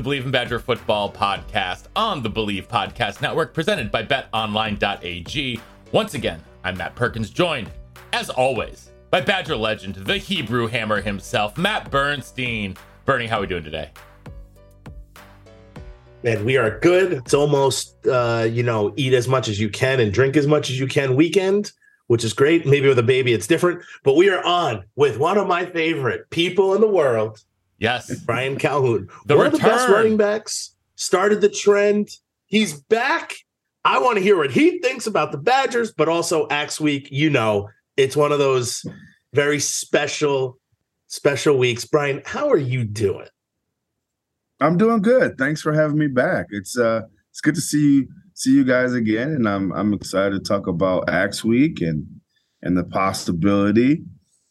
The Bleav in Badger Football podcast on the Bleav Podcast Network, presented by BetOnline.ag. Once again, I'm Matt Perkins, joined, as always, by Badger legend, the Hebrew Hammer himself, Matt Bernstein. Bernie, how are we doing today? Man, we are good. It's almost uh, you know, eat as much as you can and drink as much as you can weekend, which is great. Maybe with a baby it's different, but we are on with one of my favorite people in the world, Yes, Brian Calhoun. The one of the best running backs, started the trend. He's back. I want to hear what he thinks about the Badgers, but also Axe Week. You know, it's one of those very special, special weeks. Brian, how are you doing? I'm doing good. Thanks for having me back. It's uh it's good to see you see you guys again and I'm I'm excited to talk about Axe Week and and the possibility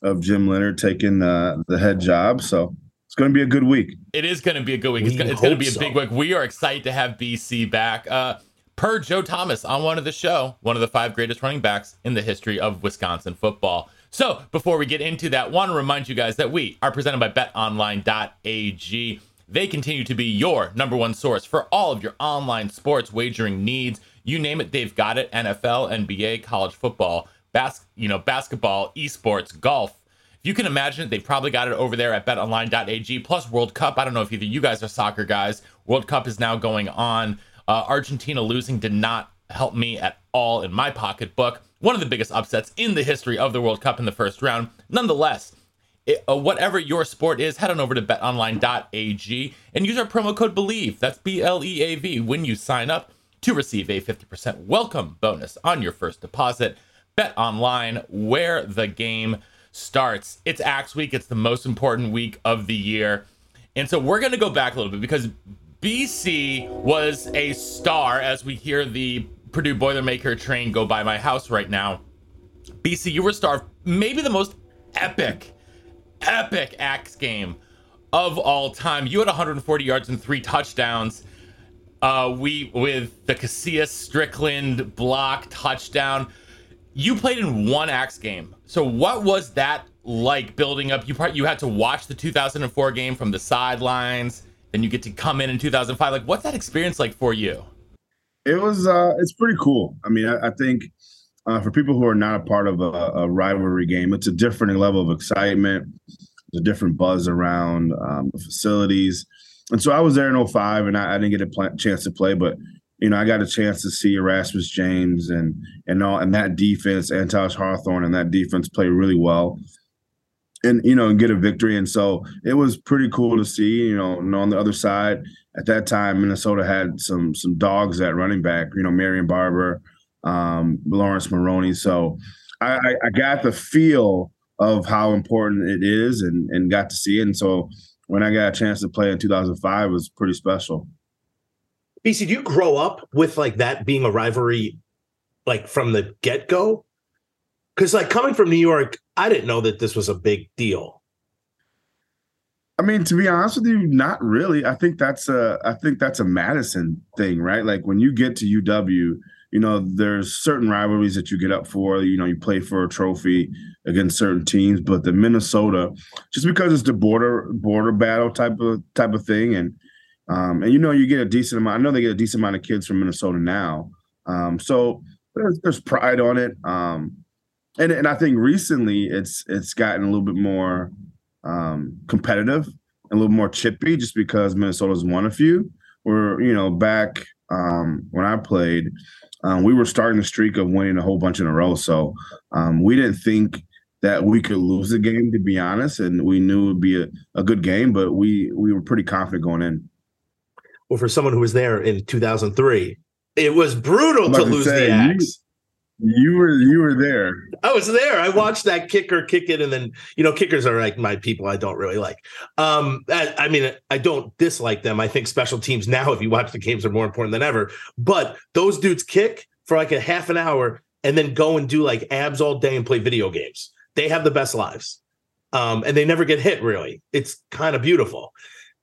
of Jim Leonhard taking uh, the head job. So it's going to be a good week. it is going to be a good week. It's We going, it's going to be a so. big week. We are excited to have BC back. Uh, per Joe Thomas on one of the show, one of the five greatest running backs in the history of Wisconsin football. So before we get into that, want to remind you guys that we are presented by BetOnline.ag. They continue to be your number one source for all of your online sports wagering needs. You name it, they've got it. NFL, NBA, college football, bas- you know, basketball, esports, golf. You can imagine it, they've probably got it over there at betonline.ag. Plus World Cup. I don't know if either you guys are soccer guys. World Cup is now going on. Uh, Argentina losing did not help me at all in my pocketbook. One of the biggest upsets in the history of the World Cup in the first round. Nonetheless, it, uh, whatever your sport is, head on over to betonline.ag and use our promo code BLEAV. That's B L E A V when you sign up to receive a 50% welcome bonus on your first deposit. Bet online where the game starts. It's Axe Week, it's the most important week of the year. And so we're going to go back a little bit because BC was a star as we hear the Purdue Boilermaker train go by my house right now. BC, you were star, maybe the most epic, epic axe game of all time. You had 140 yards and three touchdowns. Uh, we with the Casillas Strickland block touchdown. You played in one axe game. So what was that like building up? You part you had to watch the 2004 game from the sidelines, then you get to come in in 2005. Like what's that experience like for you? It was uh it's pretty cool. I mean, I, I think uh, for people who are not a part of a, a rivalry game, it's a different level of excitement. There's a different buzz around um, the facilities. And so I was there in 05 and I, I didn't get a pl- chance to play, but you know, I got a chance to see Erasmus James and and all and that defense, and Anttaj Hawthorne and that defense play really well. And you know, and get a victory. And so it was pretty cool to see, you know, and on the other side, at that time, Minnesota had some some dogs at running back, you know, Marion Barber, um, Laurence Maroney. So I, I, got the feel of how important it is and and got to see it. And so when I got a chance to play in 2005, it was pretty special. BC, do you grow up with like that being a rivalry, like from the get go? Because like coming from New York, I didn't know that this was a big deal. I mean, to be honest with you, not really. I think that's a I think that's a Madison thing, right? Like when you get to UW, you know, there's certain rivalries that you get up for. You know, you play for a trophy against certain teams, but the Minnesota, just because it's the border border battle type of type of thing, and um, and you know, you get a decent amount. I know they get a decent amount of kids from Minnesota now, um, so there's, there's pride on it. Um, and and I think recently it's it's gotten a little bit more um, competitive, a little more chippy, just because Minnesota's won a few. Where you know back um, when I played, um, we were starting the streak of winning a whole bunch in a row. So we didn't think that we could lose the game, to be honest, and we knew it would be a, a good game, but we we were pretty confident going in. Well, for someone who was there in 2003, it was brutal to lose say, the you- axe. You were you were there. I was there. I watched that kicker kick it, and then you know, kickers are like my people. I don't really like. Um, I, I mean, I don't dislike them. I think special teams now, if you watch the games, are more important than ever. But those dudes kick for like a half an hour and then go and do like abs all day and play video games. They have the best lives, um, and they never get hit. Really, it's kind of beautiful.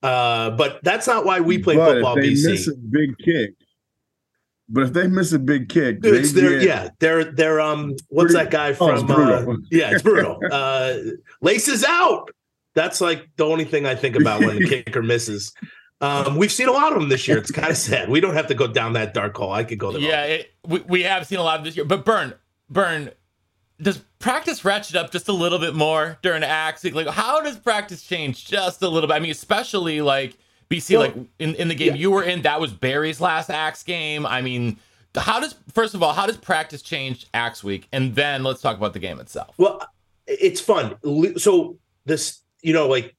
Uh, but that's not why we play but football. if they BC. miss a big kick, but if they miss a big kick, Dude, they it's their, get- yeah, they're they're um what's Pretty- that guy Oh, it's from uh, yeah, it's brutal. uh laces out. That's like the only thing I think about when the kicker misses. Um, we've seen a lot of them this year. It's kind of sad. We don't have to go down that dark hole. I could go there. Yeah, it, we, we have seen a lot of this year. But Burn, Burn, does practice ratchet up just a little bit more during Axe? Week? Like, how does practice change just a little bit? I mean, especially like BC, Well, like in, in the game yeah. you were in, that was Barry's last Axe game. I mean, how does first of all, how does practice change Axe week? And then let's talk about the game itself. Well, it's fun. So this, you know, like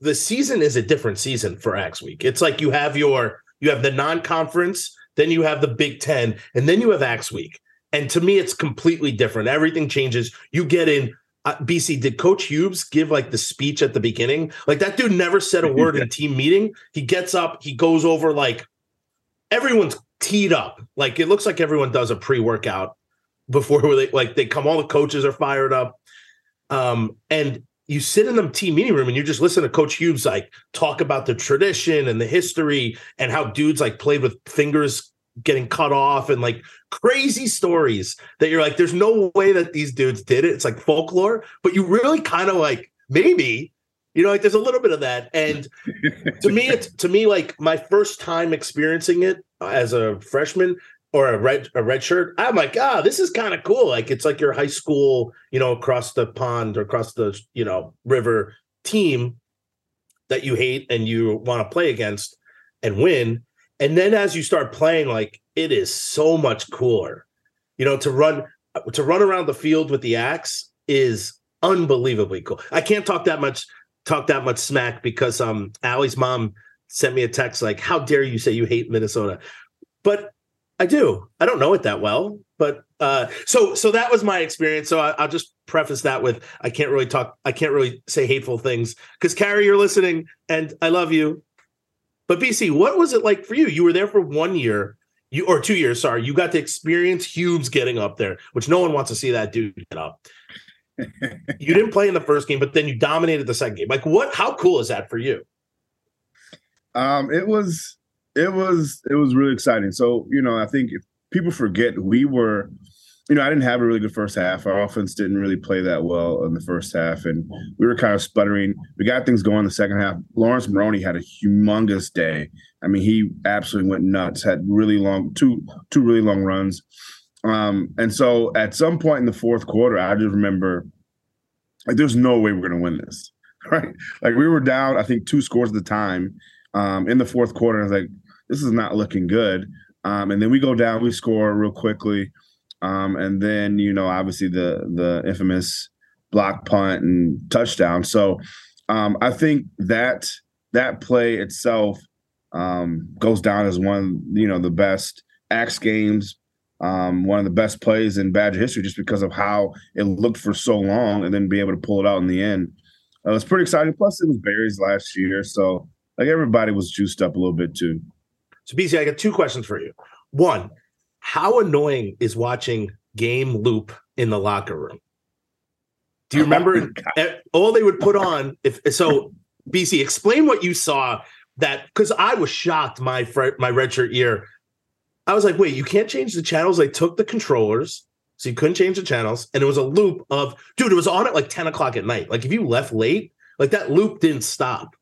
the season is a different season for Axe Week. It's like you have your you have the non-conference, then you have the Big Ten, and then you have Axe Week. And to me, it's completely different. Everything changes. You get in. Uh, BC, did Coach Hughes give like the speech at the beginning? Like that dude never said a word in team meeting. He gets up, he goes over like everyone's teed up. Like it looks like everyone does a pre-workout before they like they come. All the coaches are fired up, um, and you sit in the team meeting room and you just listen to Coach Hughes like talk about the tradition and the history and how dudes like played with fingers getting cut off and like crazy stories that you're like, there's no way that these dudes did it. It's like folklore, but you really kind of like maybe. You know, like there's a little bit of that, and to me, it's to me like my first time experiencing it as a freshman or a red a red shirt. I'm like, ah, this is kind of cool. Like it's like your high school, you know, across the pond or across the you know river team that you hate and you want to play against and win. And then as you start playing, like it is so much cooler. You know, to run to run around the field with the axe is unbelievably cool. I can't talk that much talk that much smack because um Allie's mom sent me a text like, "How dare you say you hate Minnesota?" But I do. I don't know it that well, but uh, so so that was my experience. So I, I'll just preface that with I can't really talk. I can't really say hateful things because Carrie, you're listening, and I love you. But BC, what was it like for you? You were there for one year, you or two years. Sorry, you got to experience Hughes getting up there, which no one wants to see that dude get up. you didn't play in the first game, but then you dominated the second game. Like, what? How cool is that for you? Um, it was it was it was really exciting. So you know, I think if people forget we were, you know, I didn't have a really good first half. Our offense didn't really play that well in the first half, and we were kind of sputtering. We got things going in the second half. Laurence Maroney had a humongous day. I mean, he absolutely went nuts. Had really long two two really long runs. Um, and so at some point in the fourth quarter, I just remember like there's no way we're gonna win this. Right. Like we were down, I think, two scores at the time um, in the fourth quarter. I was like, this is not looking good. Um, and then we go down, we score real quickly. Um, and then, you know, obviously the the infamous block punt and touchdown. So um, I think that that play itself um, goes down as one, you know, the best axe games, um, one of the best plays in Badger history, just because of how it looked for so long, and then be able to pull it out in the end. Uh, it was pretty exciting. Plus, it was Barry's last year, so like everybody was juiced up a little bit too. So, BC, I got two questions for you. One, how annoying is watching game loop in the locker room? Do you remember eh, all they would put on? If so, BC, explain what you saw. That because I was shocked my fr- my redshirt year. I was like, wait, you can't change the channels. They took the controllers, so you couldn't change the channels, and it was a loop of dude. It was on at like ten o'clock at night. Like if you left late, like that loop didn't stop.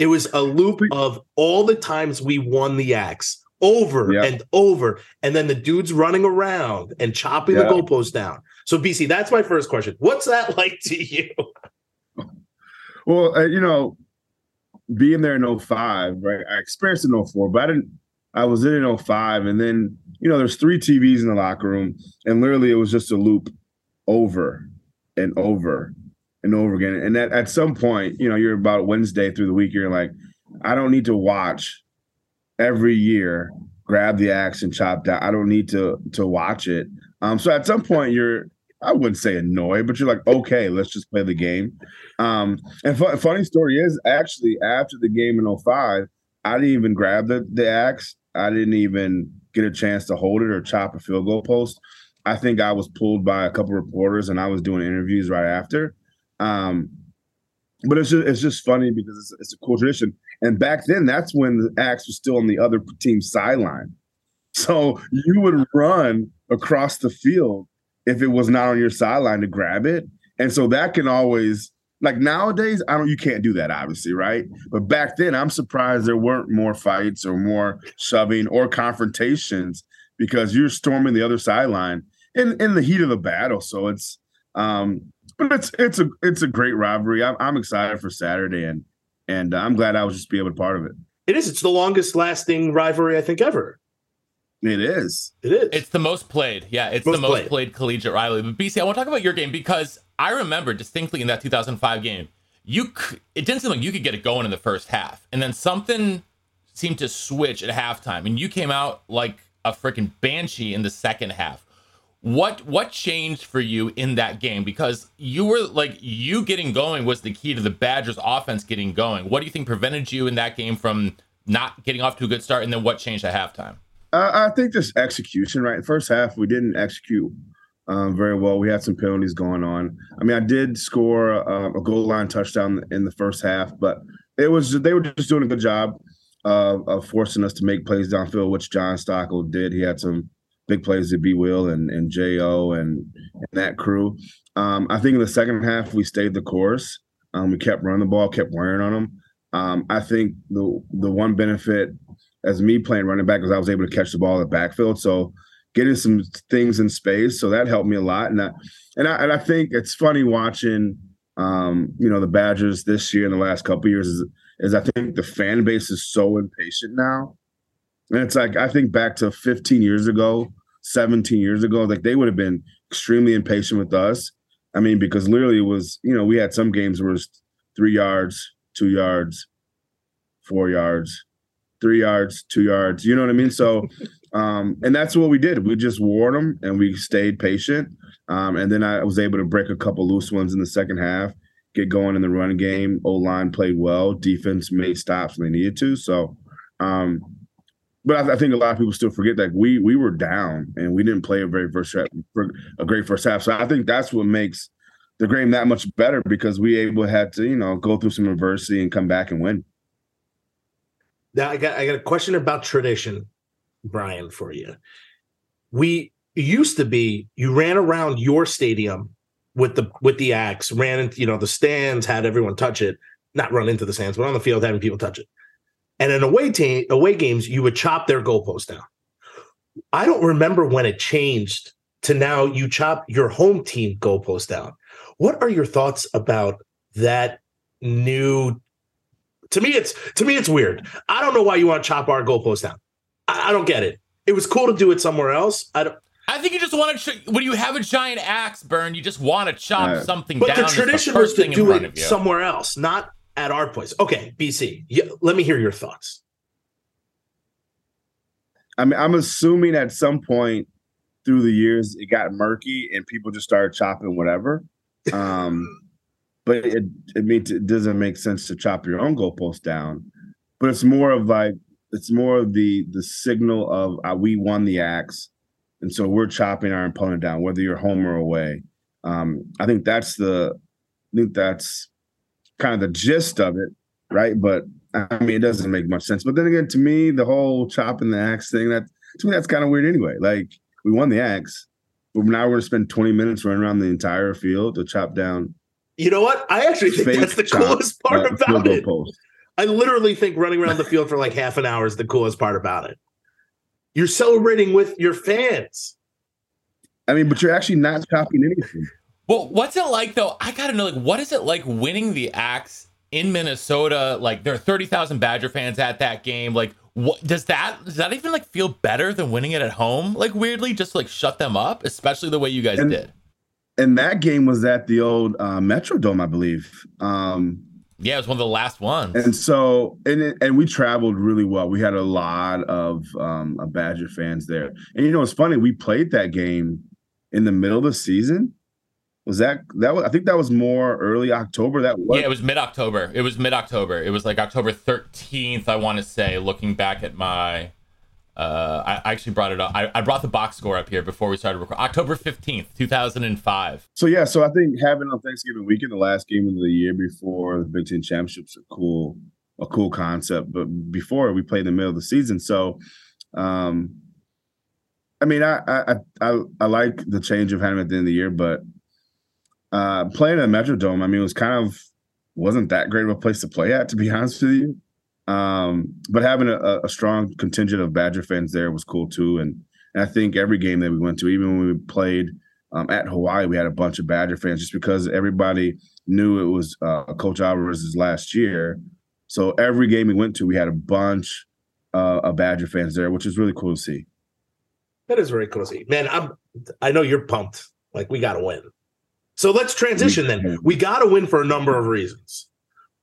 It was a loop of all the times we won the axe over Yeah. and over, and then the dudes running around and chopping the Yeah. goalposts down. So, BC, that's my first question. What's that like to you? Well, uh, you know, being there in 05, right? I experienced it in 04, but I didn't. I was in in 05, and then you know, there's three TVs in the locker room, and literally it was just a loop over and over and over again. And that at some point, you know, you're about Wednesday through the week, you're like, I don't need to watch every year grab the axe and chop down. I don't need to to watch it. Um, so at some point you're I wouldn't say annoyed, but you're like, okay, let's just play the game. Um, and fu- funny story is actually after the game in 05, I didn't even grab the, the axe. I didn't even get a chance to hold it or chop a field goal post. I think I was pulled by a couple reporters and I was doing interviews right after. Um, but it's just, it's just funny because it's, it's a cool tradition. And back then, that's when the axe was still on the other team's sideline. So you would run across the field if it was not on your sideline to grab it. And so that can always like nowadays, I don't you can't do that, obviously, right? But back then, I'm surprised there weren't more fights or more shoving or confrontations because you're storming the other sideline in, in the heat of the battle. So it's um but it's it's a it's a great rivalry. I'm, I'm excited for Saturday and and I'm glad I was just be able to part of it. It is. It's the longest lasting rivalry I think ever. It is. It is. It's the most played. Yeah, it's Most the most played. played. collegiate rivalry. But BC, I want to talk about your game because I remember distinctly in that 2005 game, you c- it didn't seem like you could get it going in the first half, and then something seemed to switch at halftime, and you came out like a freaking banshee in the second half. What what changed for you in that game? Because you were like you getting going was the key to the Badgers offense getting going. What do you think prevented you in that game from not getting off to a good start, and then what changed at halftime? Uh, I think just execution, right? First half, we didn't execute um, very well. We had some penalties going on. I mean, I did score uh, a goal line touchdown in the first half, but it was they were just doing a good job of, of forcing us to make plays downfield, which John Stocco did. He had some big plays to B. Will and and Jo and and that crew. Um, I think in the second half we stayed the course. Um, we kept running the ball, kept wearing on them. Um, I think the the one benefit as me playing running back was I was able to catch the ball in the backfield. So getting some things in space, so that helped me a lot. And I, and I, and I think it's funny watching, um, you know, the Badgers this year in the last couple years is, is I think the fan base is so impatient now. And it's like I think back to 15 years ago, 17 years ago, like they would have been extremely impatient with us. I mean, because literally it was, you know, we had some games where it's three yards, two yards, four yards, three yards, two yards. You know what I mean? So, um, and that's what we did. We just wore them and we stayed patient. Um, and then I was able to break a couple loose ones in the second half, get going in the run game. O line played well. Defense made stops when they needed to. So, um, but I, I think a lot of people still forget that we we were down and we didn't play a very first a great first half. So I think that's what makes the game that much better because we able had to you know go through some adversity and come back and win. Now I got I got a question about tradition, Brian, for you. We used to be you ran around your stadium with the with the axe, ran into you know the stands, had everyone touch it, not run into the stands, but on the field having people touch it. And in away team away games, you would chop their goalpost down. I don't remember when it changed to now you chop your home team goalpost down. What are your thoughts about that new to me it's to me it's weird i don't know why you want to chop our goalpost down I, I don't get it it was cool to do it somewhere else i don't I think you just want to. Ch- when you have a giant axe burn, you just want to chop Yeah. something but down. the It's tradition first was to do it somewhere else not at our place okay bc yeah, let me hear your thoughts I mean, I'm assuming at some point through the years it got murky and people just started chopping whatever. Um, but it it means it doesn't make sense to chop your own goalpost down. But it's more of like it's more of the the signal of uh, we won the axe, and so we're chopping our opponent down, whether you're home or away. Um, I think that's the I think that's kind of the gist of it, right? But I mean, it doesn't make much sense. But then again, to me, the whole chopping the axe thing that to me that's kind of weird anyway. Like we won the axe, but now we're gonna spend 20 minutes running around the entire field to chop down. you know what i actually think that's the coolest part uh, about it post. i literally think running around the field for like half an hour is the coolest part about it you're celebrating with your fans I mean, but you're actually not chopping anything. Well, what's it like though? I gotta know, like, what is it like winning the axe in Minnesota. Like there are thirty thousand Badger fans at that game. Like what does that does that even like feel better than winning it at home? Like weirdly, just like shut them up, especially the way you guys And- did. And that game was at the old uh, Metrodome, I believe. Um, Yeah, it was one of the last ones. and so and it, and we traveled really well. We had a lot of um, of Badger fans there. And you know, it's funny. We played that game in the middle of the season. Was that that was? I think that was more early October. That was yeah, it was mid October. It was mid October. It was like October thirteenth. I want to say, looking back at my. Uh, I actually brought it up. I, I brought the box score up here before we started recording. October 15th, 2005. So yeah, so I think having on Thanksgiving weekend, the last game of the year before the Big Ten championships, a cool, a cool concept. But before we played in the middle of the season, so um, I mean, I I I, I like the change of having at the end of the year, but uh, playing at Metrodome, I mean, it was kind of wasn't that great of a place to play at, to be honest with you. Um, but having a, a strong contingent of Badger fans there was cool too, and, and I think every game that we went to, even when we played um, at Hawaii, we had a bunch of Badger fans just because everybody knew it was uh, Coach Alvarez's last year. So every game we went to, we had a bunch uh, of Badger fans there, which is really cool to see. That is very cool to see. Man, I'm I know you're pumped. Like we gotta win. So let's transition then. We gotta win for a number of reasons.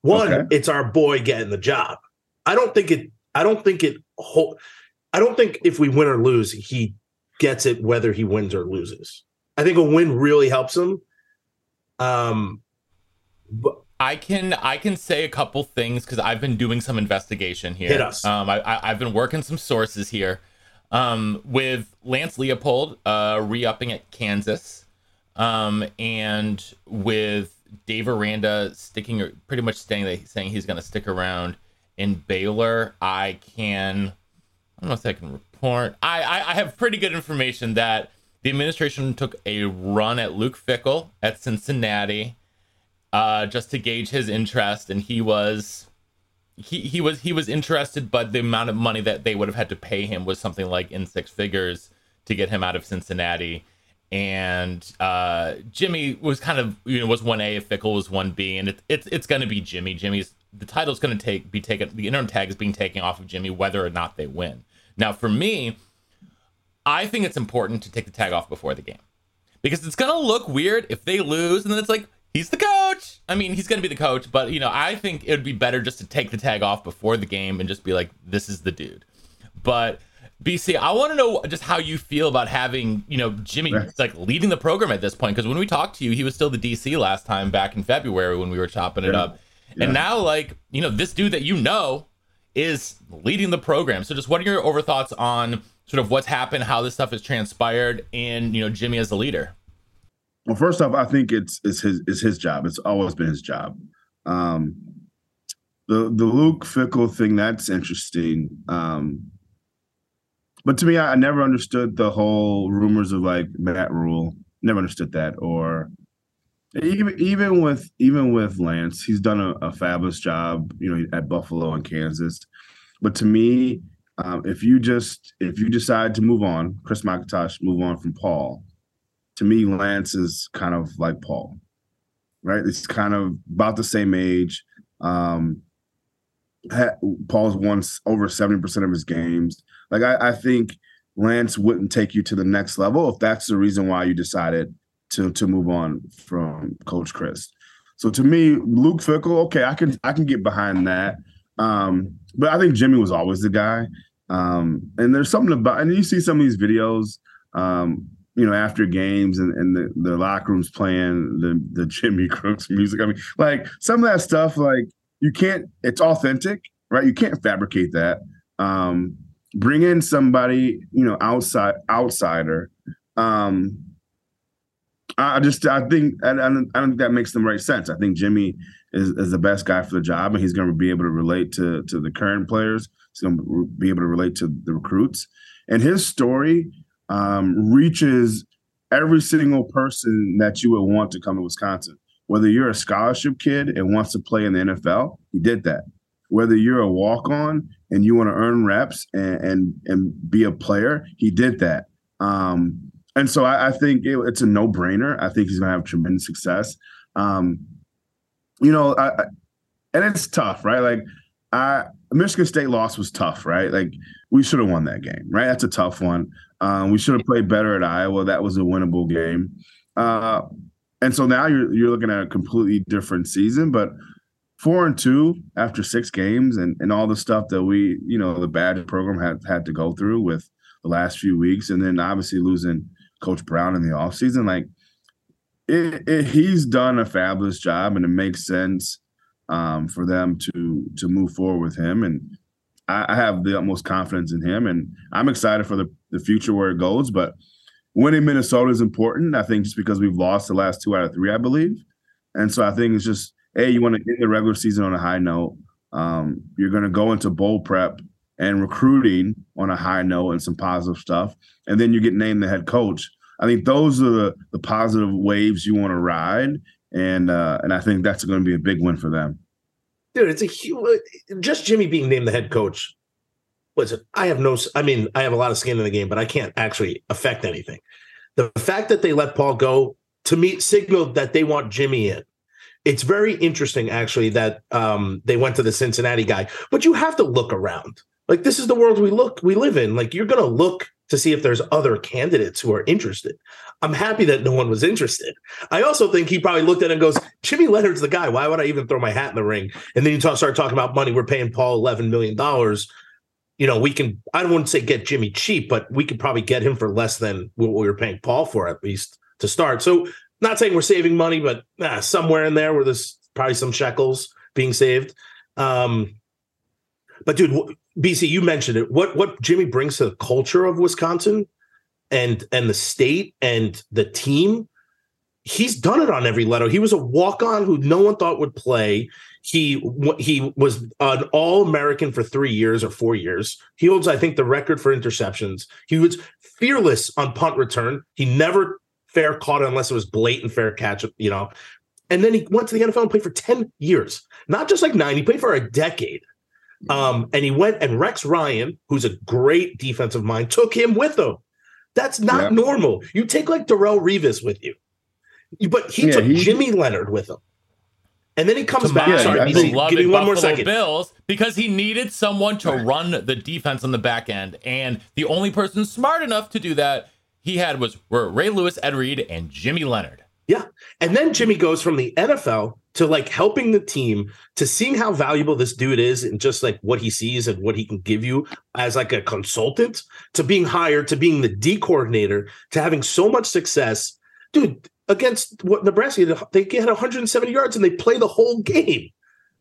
One, Okay. it's our boy getting the job. I don't think it I don't think it whole I don't think if we win or lose, he gets it whether he wins or loses. I think a win really helps him. Um but I can I can say a couple things because I've been doing some investigation here. Hit us. Um, I, I I've been working some sources here. Um, with Lance Leipold uh re-upping at Kansas, um, and with Dave Aranda sticking pretty much staying saying he's going to stick around in Baylor. I can I don't know if I can report. I, I I have pretty good information that the administration took a run at Luke Fickell at Cincinnati uh, just to gauge his interest, and he was he he was he was interested, but the amount of money that they would have had to pay him was something like in six figures to get him out of Cincinnati. And uh, Jimmy was kind of you know was one A, Fickell was one B, and it, it's it's going to be Jimmy. Jimmy's the title's going to take be taken. The interim tag is being taken off of Jimmy, whether or not they win. Now, for me, I think it's important to take the tag off before the game because it's going to look weird if they lose and then it's like he's the coach. I mean, he's going to be the coach, but you know, I think it would be better just to take the tag off before the game and just be like this is the dude. But BC, I want to know just how you feel about having, you know, Jimmy Right. like leading the program at this point because when we talked to you, he was still the DC last time back in February when we were chopping it Yeah. up. And now like, you know, this dude that you know is leading the program. So just what are your overthoughts on sort of what's happened, how this stuff has transpired, and you know Jimmy as the leader? Well, first off, I think it's it's his it's his job. It's always been his job. Um, the the Luke Fickell thing that's interesting. Um, but to me, I, I never understood the whole rumors of like Matt Rhule. Never understood that. Or even even with even with Lance, he's done a, a fabulous job. You know, at Buffalo and Kansas. But to me, um, if you just if you decide to move on, Chris McIntosh move on from Paul to me, Lance is kind of like Paul, right? It's kind of about the same age. Um, Paul's won over 70% of his games. Like, I, I think Lance wouldn't take you to the next level if that's the reason why you decided to to move on from Coach Chryst. So to me, Luke Fickell, okay, I can I can get behind that. Um, but I think Jimmy was always the guy. Um, and there's something about, and you see some of these videos, um, you know, after games and, and the, the locker rooms playing the the Jimmy Crooks music. I mean, like some of that stuff, like you can't. It's authentic, right? You can't fabricate that. Um, bring in somebody, you know, outside outsider. Um, I just I think I, I don't I don't think that makes the right sense. I think Jimmy is, is the best guy for the job, and he's going to be able to relate to to the current players. He's going to be able to relate to the recruits, and his story um, reaches every single person that you would want to come to Wisconsin. Whether you're a scholarship kid and wants to play in the NFL, he did that. Whether you're a walk on and you want to earn reps and, and and be a player, he did that. Um, and so I, I think it, it's a no brainer. I think he's going to have tremendous success. Um, you know, I, I- and it's tough, right? Like, I Michigan State loss was tough, right? Like, we should have won that game, right? That's a tough one. Um, we should have played better at Iowa. That was a winnable game. Uh, and so now you're you're looking at a completely different season, but four and two after six games and, and all the stuff that we, you know, the bad program had had to go through with the last few weeks, and then obviously losing Coach Brown in the offseason, like it, it, he's done a fabulous job, and it makes sense um, for them to to move forward with him. And I, I have the utmost confidence in him, and I'm excited for the the future where it goes. But winning Minnesota is important. I think just because we've lost the last two out of three, I believe, and so I think it's just hey, you want to end the regular season on a high note. Um, you're going to go into bowl prep and recruiting on a high note and some positive stuff, and then you get named the head coach. I think those are the, the positive waves you want to ride, and uh, and I think that's going to be a big win for them. Dude, it's a huge. Just Jimmy being named the head coach. Listen, I have no. I mean, I have a lot of skin in the game, but I can't actually affect anything. The fact that they let Paul go to me signaled that they want Jimmy in. It's very interesting, actually, that um, they went to the Cincinnati guy. But you have to look around. Like this is the world we look we live in. Like you're going to look to see if there's other candidates who are interested. I'm happy that no one was interested. I also think he probably looked at it and goes, Jimmy Leonhard's the guy. Why would I even throw my hat in the ring? And then you talk, start talking about money. We're paying Paul $11 million. You know, we can, I don't want to say get Jimmy cheap, but we could probably get him for less than what we were paying Paul for at least to start. So, not saying we're saving money, but nah, somewhere in there where there's probably some shekels being saved. Um, but dude, BC, you mentioned it. What what Jimmy brings to the culture of Wisconsin and and the state and the team, he's done it on every letter. He was a walk on who no one thought would play. He he was an All American for three years or four years. He holds, I think, the record for interceptions. He was fearless on punt return. He never fair caught it unless it was blatant fair catch. You know, and then he went to the NFL and played for ten years, not just like nine. He played for a decade. Um, and he went and Rex Ryan, who's a great defensive mind, took him with him. That's not yeah. normal. You take like Darrelle Revis with you, but he yeah, took he, Jimmy Leonhard with him. And then he comes back. Yeah, sorry, BC, give me one more second. Bills because he needed someone to run the defense on the back end, and the only person smart enough to do that he had was were Ray Lewis, Ed Reed, and Jimmy Leonhard. Yeah, and then Jimmy goes from the NFL to like helping the team to seeing how valuable this dude is and just like what he sees and what he can give you as like a consultant to being hired to being the D coordinator to having so much success dude against what Nebraska they get 170 yards and they play the whole game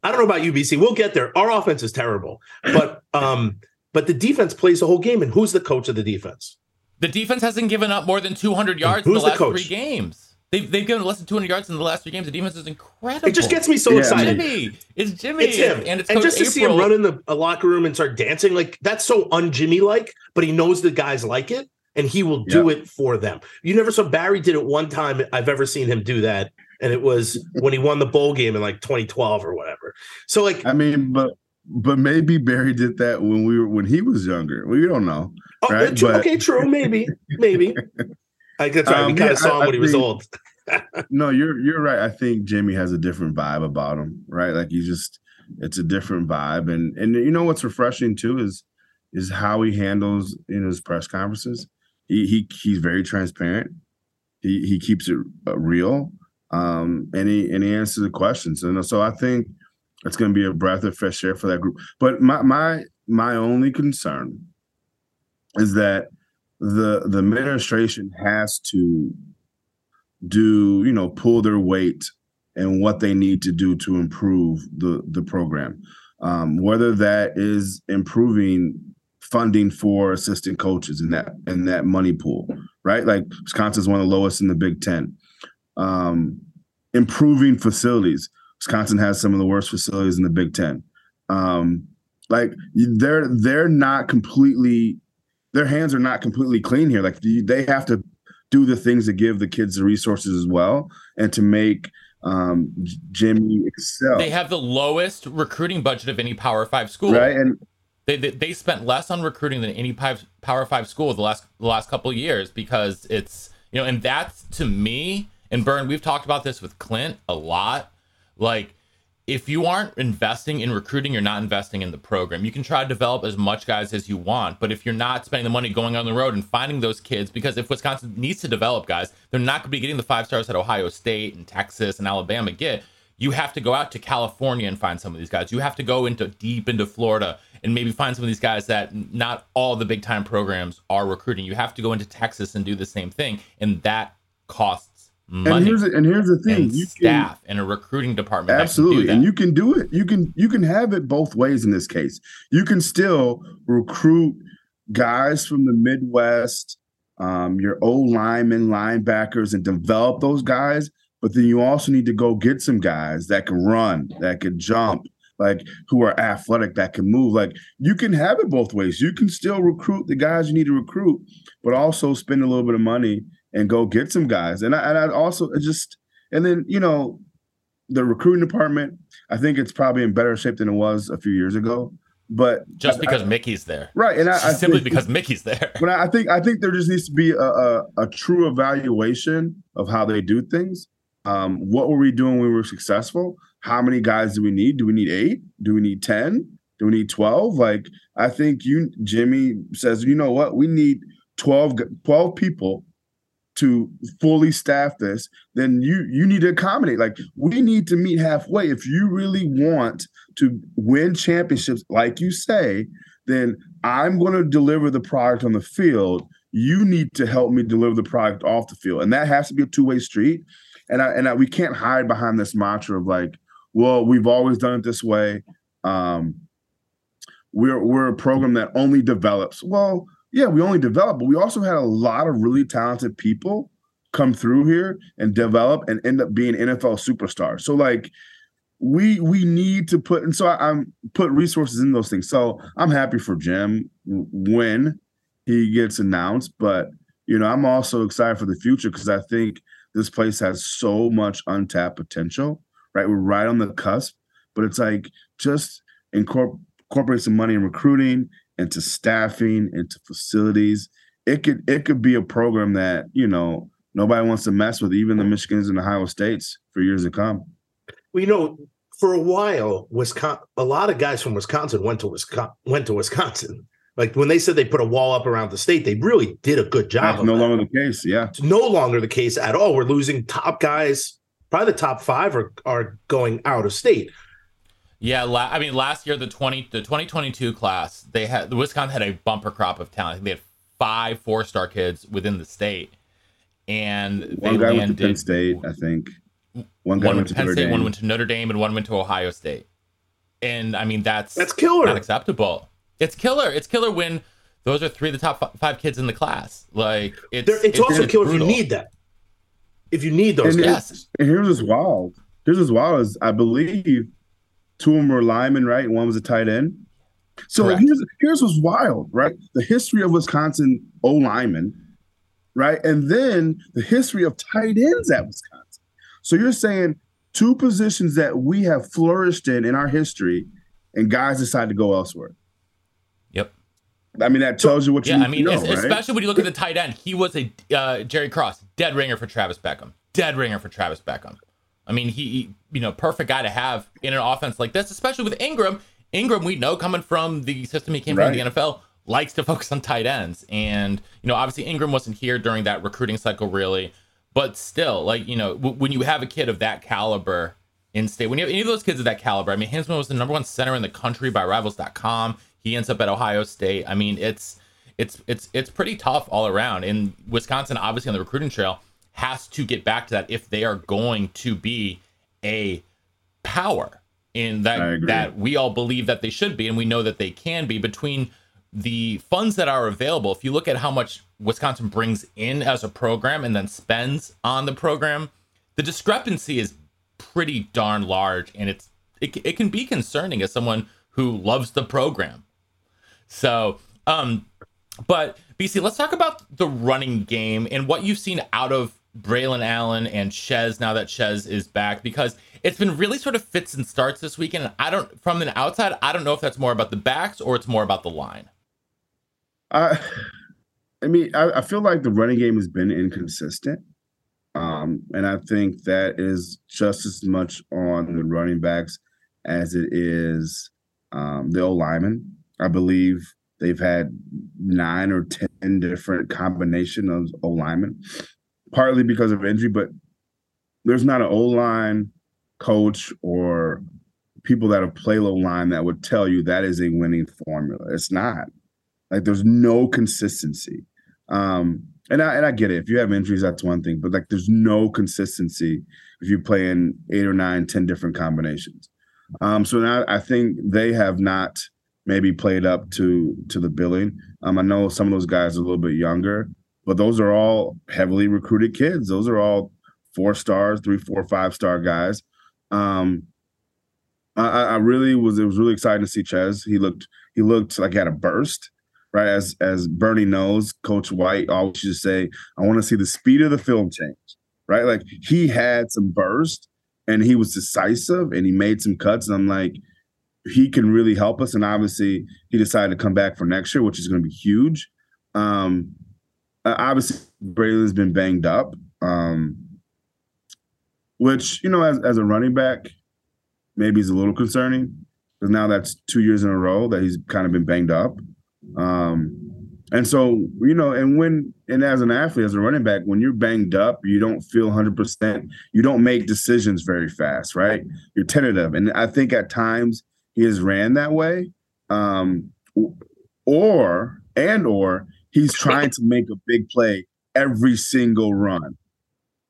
I don't know about UBC we'll get there our offense is terrible but um but the defense plays the whole game and who's the coach of the defense the defense hasn't given up more than 200 yards in the last the three games They've, they've given less than 200 yards in the last three games. The defense is incredible. It just gets me so yeah, excited. Jimmy. It's Jimmy. It's him. And, it's and just to April. see him run in the locker room and start dancing, like that's so un-Jimmy like, but he knows the guys like it and he will do it for them. You never saw Barry did it one time I've ever seen him do that. And it was when he won the bowl game in like 2012 or whatever. So like I mean, but but maybe Barry did that when we were when he was younger. We don't know. Oh, right? True, but, okay, true. Maybe. Maybe. I guess right. Um, we kind of yeah, saw him I, when he was old no, you're you're right. I think Jimmy has a different vibe about him, right? Like he's just it's a different vibe, and and you know what's refreshing too is is how he handles in his press conferences. He he he's very transparent. He he keeps it uh, real, um, and he and he answers the questions. And so I think it's going to be a breath of fresh air for that group. But my my my only concern is that the the administration has to do you know pull their weight and what they need to do to improve the the program um, whether that is improving funding for assistant coaches in that in that money pool right? Like wisconsin is one of the lowest in the big ten. Um, improving facilities. Wisconsin has some of the worst facilities in the big ten. Um, like they're they're not completely their hands are not completely clean here. Like they have to do the things to give the kids the resources as well and to make um, Jimmy excel. They have the lowest recruiting budget of any Power Five school. Right, and they, they, they spent less on recruiting than any five, Power Five school the last the last couple years because it's you know, and that's to me and Burn. We've talked about this with Clint a lot. Like if you aren't investing in recruiting, you're not investing in the program. You can try to develop as much guys as you want, but if you're not spending the money going on the road and finding those kids, because if Wisconsin needs to develop guys, they're not going to be getting the five stars that Ohio State and Texas and Alabama get. You have to go out to California and find some of these guys. You have to go into deep into Florida and maybe find some of these guys that not all the big time programs are recruiting. You have to go into Texas and do the same thing, and that costs money. And here's and here's the thing: you staff and a recruiting department. that can do absolutely, and you can do it. You can you can have it both ways in this case. You can still recruit guys from the Midwest, um, your old linemen, linebackers, and develop those guys. But then you also need to go get some guys that can run, that can jump, like who are athletic, that can move. Like you can have it both ways. You can still recruit the guys you need to recruit, but also spend a little bit of money and go get some guys. And I, and I also just and then you know the recruiting department. I think it's probably in better shape than it was a few years ago. But just I- because I- Mickey's there, right, and I, simply think- because Mickey's there. but I think I think there just needs to be a, a, a true evaluation of how they do things. Um, what were we doing when we were successful? How many guys do we need? Do we need eight? Do we need ten? Do we need twelve? Like I think you, Jimmy says, you know what? We need 12, 12 people to fully staff this. Then you you need to accommodate. Like we need to meet halfway. If you really want to win championships, like you say, then I'm going to deliver the product on the field. You need to help me deliver the product off the field, and that has to be a two way street. And I and I, we can't hide behind this mantra of like, well, we've always done it this way. Um, we're we're a program that only develops. Well, yeah, we only develop, but we also had a lot of really talented people come through here and develop and end up being NFL superstars. So like we we need to put and so I, I'm put resources in those things. So I'm happy for Jim when he gets announced, but you know I'm also excited for the future because I think this place has so much untapped potential. Right, we're right on the cusp, but it's like just incorporate incorporate some money in recruiting, into staffing, into facilities. It could it could be a program that you know nobody wants to mess with, even the Michigans and Ohio States for years to come. Well, you know, for a while, Wisconsin, a lot of guys from Wisconsin went to Wisconsin. Went to Wisconsin. Like when they said they put a wall up around the state, they really did a good job. That's no that. longer the case. Yeah, It's no longer the case at all. We're losing top guys. Probably the top five are are going out of state. Yeah, la- I mean, last year the twenty the twenty twenty two class, they had the Wisconsin had a bumper crop of talent. They had five four star kids within the state, and they one guy went to Penn State, I think. One guy one went went to to Penn Notre State, one Dame. went to Notre Dame, and one went to Ohio State. And I mean, that's That's killer. not acceptable. It's killer. It's killer when those are three of the top fi- five kids in the class. Like it's There- it's, also it's killer if you need that. If you need those And guys. Yes. And here's what's wild. Here's what's wild is I believe two of them were linemen, right? And one was a tight end. So Correct. here's here's what's wild, right? The history of Wisconsin O linemen, right? And then the history of tight ends at Wisconsin. So you're saying two positions that we have flourished in in our history, and guys decide to go elsewhere. I mean, that tells you what you Yeah, I mean, know, right? especially when you look at the tight end, he was a uh, Jerry Cross, dead ringer for Travis Beckham, dead ringer for Travis Beckham. I mean, he, you know, perfect guy to have in an offense like this, especially with Engram. Engram, we know coming from the system he came from the NFL, likes to focus on tight ends, and you know, obviously Engram wasn't here during that recruiting cycle, really, but still, like you know, w- when you have a kid of that caliber in state, when you have any of those kids of that caliber, I mean, Hinzman was the number one center in the country by Rivals.com. He ends up at Ohio State. I mean, it's it's it's it's pretty tough all around. And Wisconsin, obviously on the recruiting trail, has to get back to that if they are going to be a power in that that we all believe that they should be, and we know that they can be between the funds that are available. If you look at how much Wisconsin brings in as a program and then spends on the program, the discrepancy is pretty darn large, and it's it, it can be concerning as someone who loves the program. So, um, but BC, let's talk about the running game and what you've seen out of Braylon Allen and Chez now that Chez is back because it's been really sort of fits and starts this weekend. And I don't, from the outside, I don't know if that's more about the backs or it's more about the line. I, I mean, I, I feel like the running game has been inconsistent, um, and I think that is just as much on the running backs as it is um, the old lineman. I believe they've had nine or ten different combination of O linemen, partly because of injury, but there's not an O line coach or people that have played O line that would tell you that is a winning formula. It's not. Like there's no consistency. Um, and I and I get it. If you have injuries, that's one thing, but like there's no consistency if you play in eight or nine, ten different combinations. Um, so now I think they have not maybe played up to to the billing. Um, I know some of those guys are a little bit younger, but those are all heavily recruited kids. Those are all four stars, three, four, five star guys. Um, I, I really was. It was really exciting to see Chez. He looked. He looked like he had a burst right? As as Bernie knows, Coach White always used to say, "I want to see the speed of the film change." Right? Like he had some burst, and he was decisive, and he made some cuts, and I'm like, he can really help us. And obviously, he decided to come back for next year, which is going to be huge. Um, obviously, Braylon's been banged up, um, which you know, as as a running back, maybe is a little concerning because now that's two years in a row that he's kind of been banged up. Um, and so, you know, and when, and as an athlete, as a running back, when you're banged up, you don't feel 100%, you don't make decisions very fast, right? You're tentative. And I think at times has ran that way. Um, or, and, or he's trying to make a big play every single run,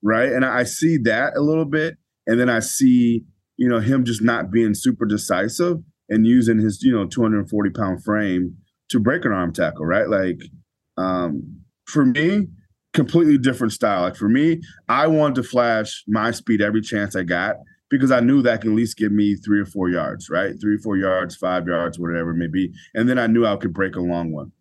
right? And I see that a little bit. And then I see, you know, him just not being super decisive and using his, you know, 240 pound frame to break an arm tackle, right? Like um, for me, completely different style. Like for me, I wanted to flash my speed every chance I got because I knew that can at least give me three or four yards, right? Three or four yards, five yards, whatever it may be. And then I knew I could break a long one.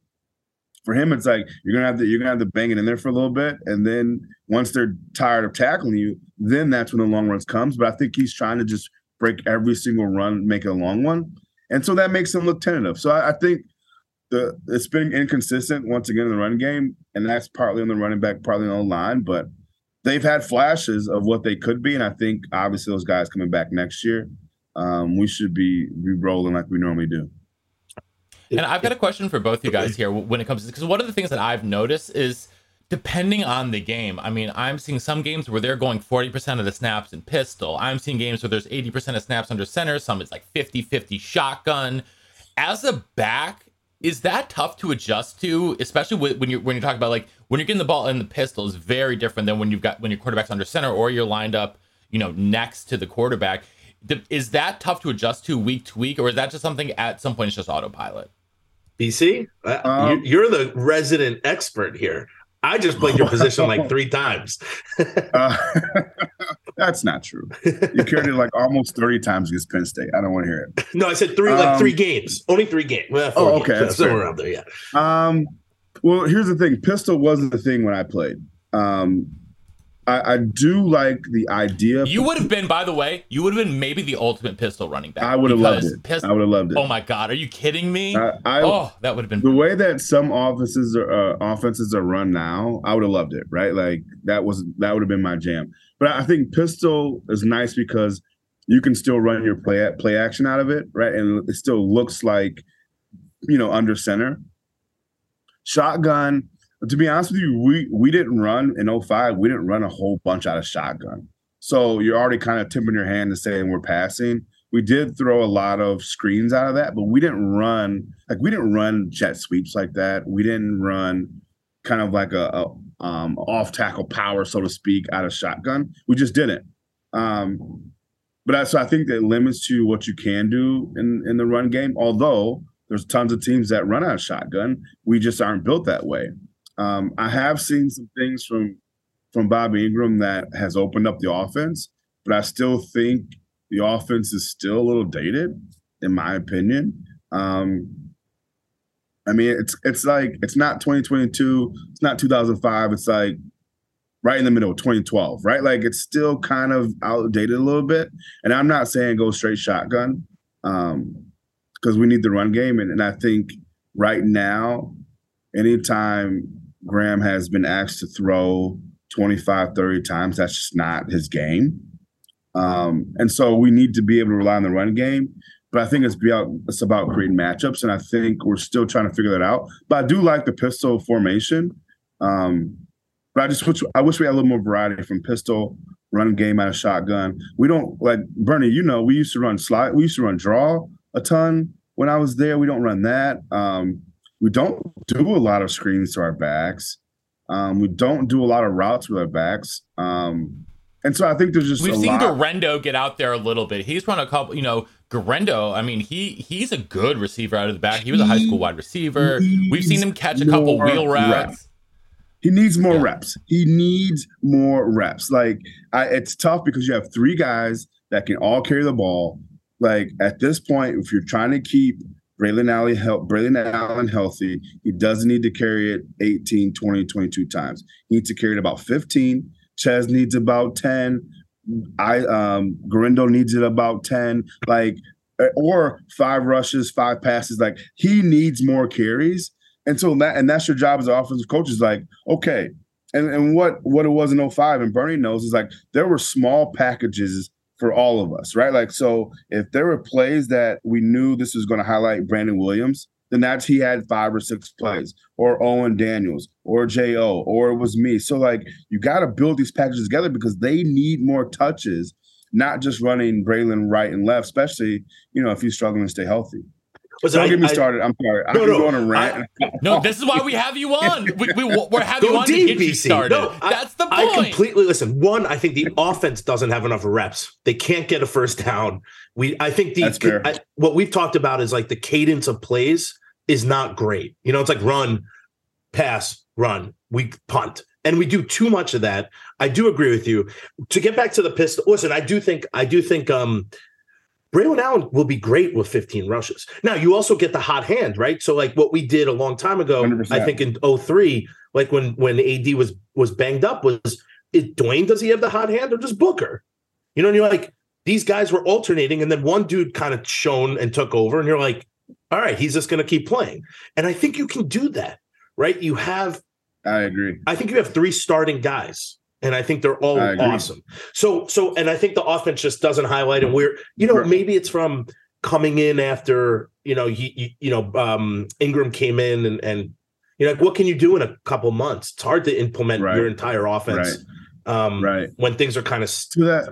For him, it's like you're gonna have to you're gonna have to bang it in there for a little bit, and then once they're tired of tackling you, then that's when the long runs comes. But I think he's trying to just break every single run, make a long one, and so that makes him look tentative. So I, I think the it's been inconsistent once again in the running game, and that's partly on the running back, partly on the line. But they've had flashes of what they could be, and I think obviously those guys coming back next year, um, we should be be rolling like we normally do. And I've got a question for both you guys here when it comes to because one of the things that I've noticed is depending on the game. I mean, I'm seeing some games where they're going 40% of the snaps in pistol. I'm seeing games where there's 80% of snaps under center. Some it's like 50 50 shotgun. As a back, is that tough to adjust to, especially when you're when you're talking about like when you're getting the ball in the pistol is very different than when you've got when your quarterback's under center or you're lined up, you know, next to the quarterback. Is that tough to adjust to week to week, or is that just something at some point it's just autopilot? BC, uh, um, you're the resident expert here. I just played your position like three times. uh, that's not true. You carried it like almost 30 times against Penn State. I don't want to hear it. No, I said three, um, like three games. Only three games. Well, oh, okay. Games. Somewhere around there, yeah. Um, well, here's the thing. Pistol wasn't the thing when I played. Um, I, I, do like the idea. You would have been, by the way, you would have been maybe the ultimate pistol running back. I would have loved it. Pistol, I would have loved it. Oh my god, are you kidding me? I, I, oh, that would have been the way that some offenses are uh, offenses are run now. I would have loved it. Right, like that was that would have been my jam. But I think pistol is nice because you can still run your play play action out of it, right, and it still looks like you know under center. Shotgun to be honest with you, we we didn't run in 05, we didn't run a whole bunch out of shotgun. So you're already kind of tipping your hand and saying we're passing. We did throw a lot of screens out of that, but we didn't run like we didn't run jet sweeps like that. We didn't run kind of like a, a um, off tackle power, so to speak, out of shotgun. We just didn't. Um, but I, so I think that limits to what you can do in in the run game. Although there's tons of teams that run out of shotgun, we just aren't built that way. Um, I have seen some things from from Bobby Engram that has opened up the offense, but I still think the offense is still a little dated, in my opinion. Um, I mean, it's it's like it's not 2022, it's not 2005. It's like right in the middle of 2012, right? Like it's still kind of outdated a little bit. And I'm not saying go straight shotgun, um, because we need the run game, and, and I think right now, anytime Graham has been asked to throw 25, 30 times. That's just not his game. Um, and so we need to be able to rely on the run game. But I think it's about it's about creating matchups, and I think we're still trying to figure that out. But I do like the pistol formation. Um, but I just wish I wish we had a little more variety from pistol, run game out of shotgun. We don't like Bernie. You know, we used to run slide. We used to run draw a ton when I was there. We don't run that. Um, we don't do a lot of screens to our backs. Um, we don't do a lot of routes with our backs. Um, and so I think there's just we've seen lot. Guerendo get out there a little bit. He's run a couple, you know, Guerendo. I mean, he he's a good receiver out of the back. He was a high school wide receiver. We've seen him catch a couple wheel routes. reps. He needs more Yeah. reps. He needs more reps. Like I, it's tough because you have three guys that can all carry the ball. Like at this point, if you're trying to keep Braylon Allen, help Braylon Allen healthy, he doesn't need to carry it 18, 20, 22 times. He needs to carry it about 15. Chez needs about 10. I um Guerendo needs it about 10. Like or five rushes, five passes. Like he needs more carries. And so that and that's your job as an offensive coach is like, okay. And and what what it was in 05 and Bernie knows is like there were small packages for all of us, right? Like so if there were plays that we knew this was going to highlight Brandon Williams, then that's he had five or six plays, or Owen Daniels, or J.O., or it was me. So like you got to build these packages together because they need more touches, not just running Braylon right and left, especially, you know, if he's struggling to stay healthy. Listen, Don't I- get me I- started. I'm sorry. I'm can no, go on a rant. No, this is why we have you on. We, we we're having Go you on to deep, get you started. No, I- That's the point. I completely listen. One, I think the offense doesn't have enough reps. They can't get a first down. We, I think the That's fair. I- what we've talked about is like the cadence of plays is not great. You know, it's like run, pass, run, we punt, and we do too much of that. I do agree with you. To get back to the pistol, listen, I do think I do think um Braylon Allen will be great with 15 rushes. Now, you also get the hot hand, right? So, like what we did a long time ago, 100%. I think in 03, like when when AD was was banged up, was is Dwayne, does he have the hot hand or just Booker? You know, and you're like, these guys were alternating, and then one dude kind of shone and took over, and you're like, all right, he's just gonna keep playing. And I think you can do that, right? You have I agree. I think you have three starting guys, and I think they're all awesome. So, so, and I think the offense just doesn't highlight, and we're, you know, Sure. maybe it's from coming in after, you know, you, you, you know, um, Engram came in, and and you know, like, what can you do in a couple months? It's hard to implement Right. your entire offense, um, Right. when things are kind of to that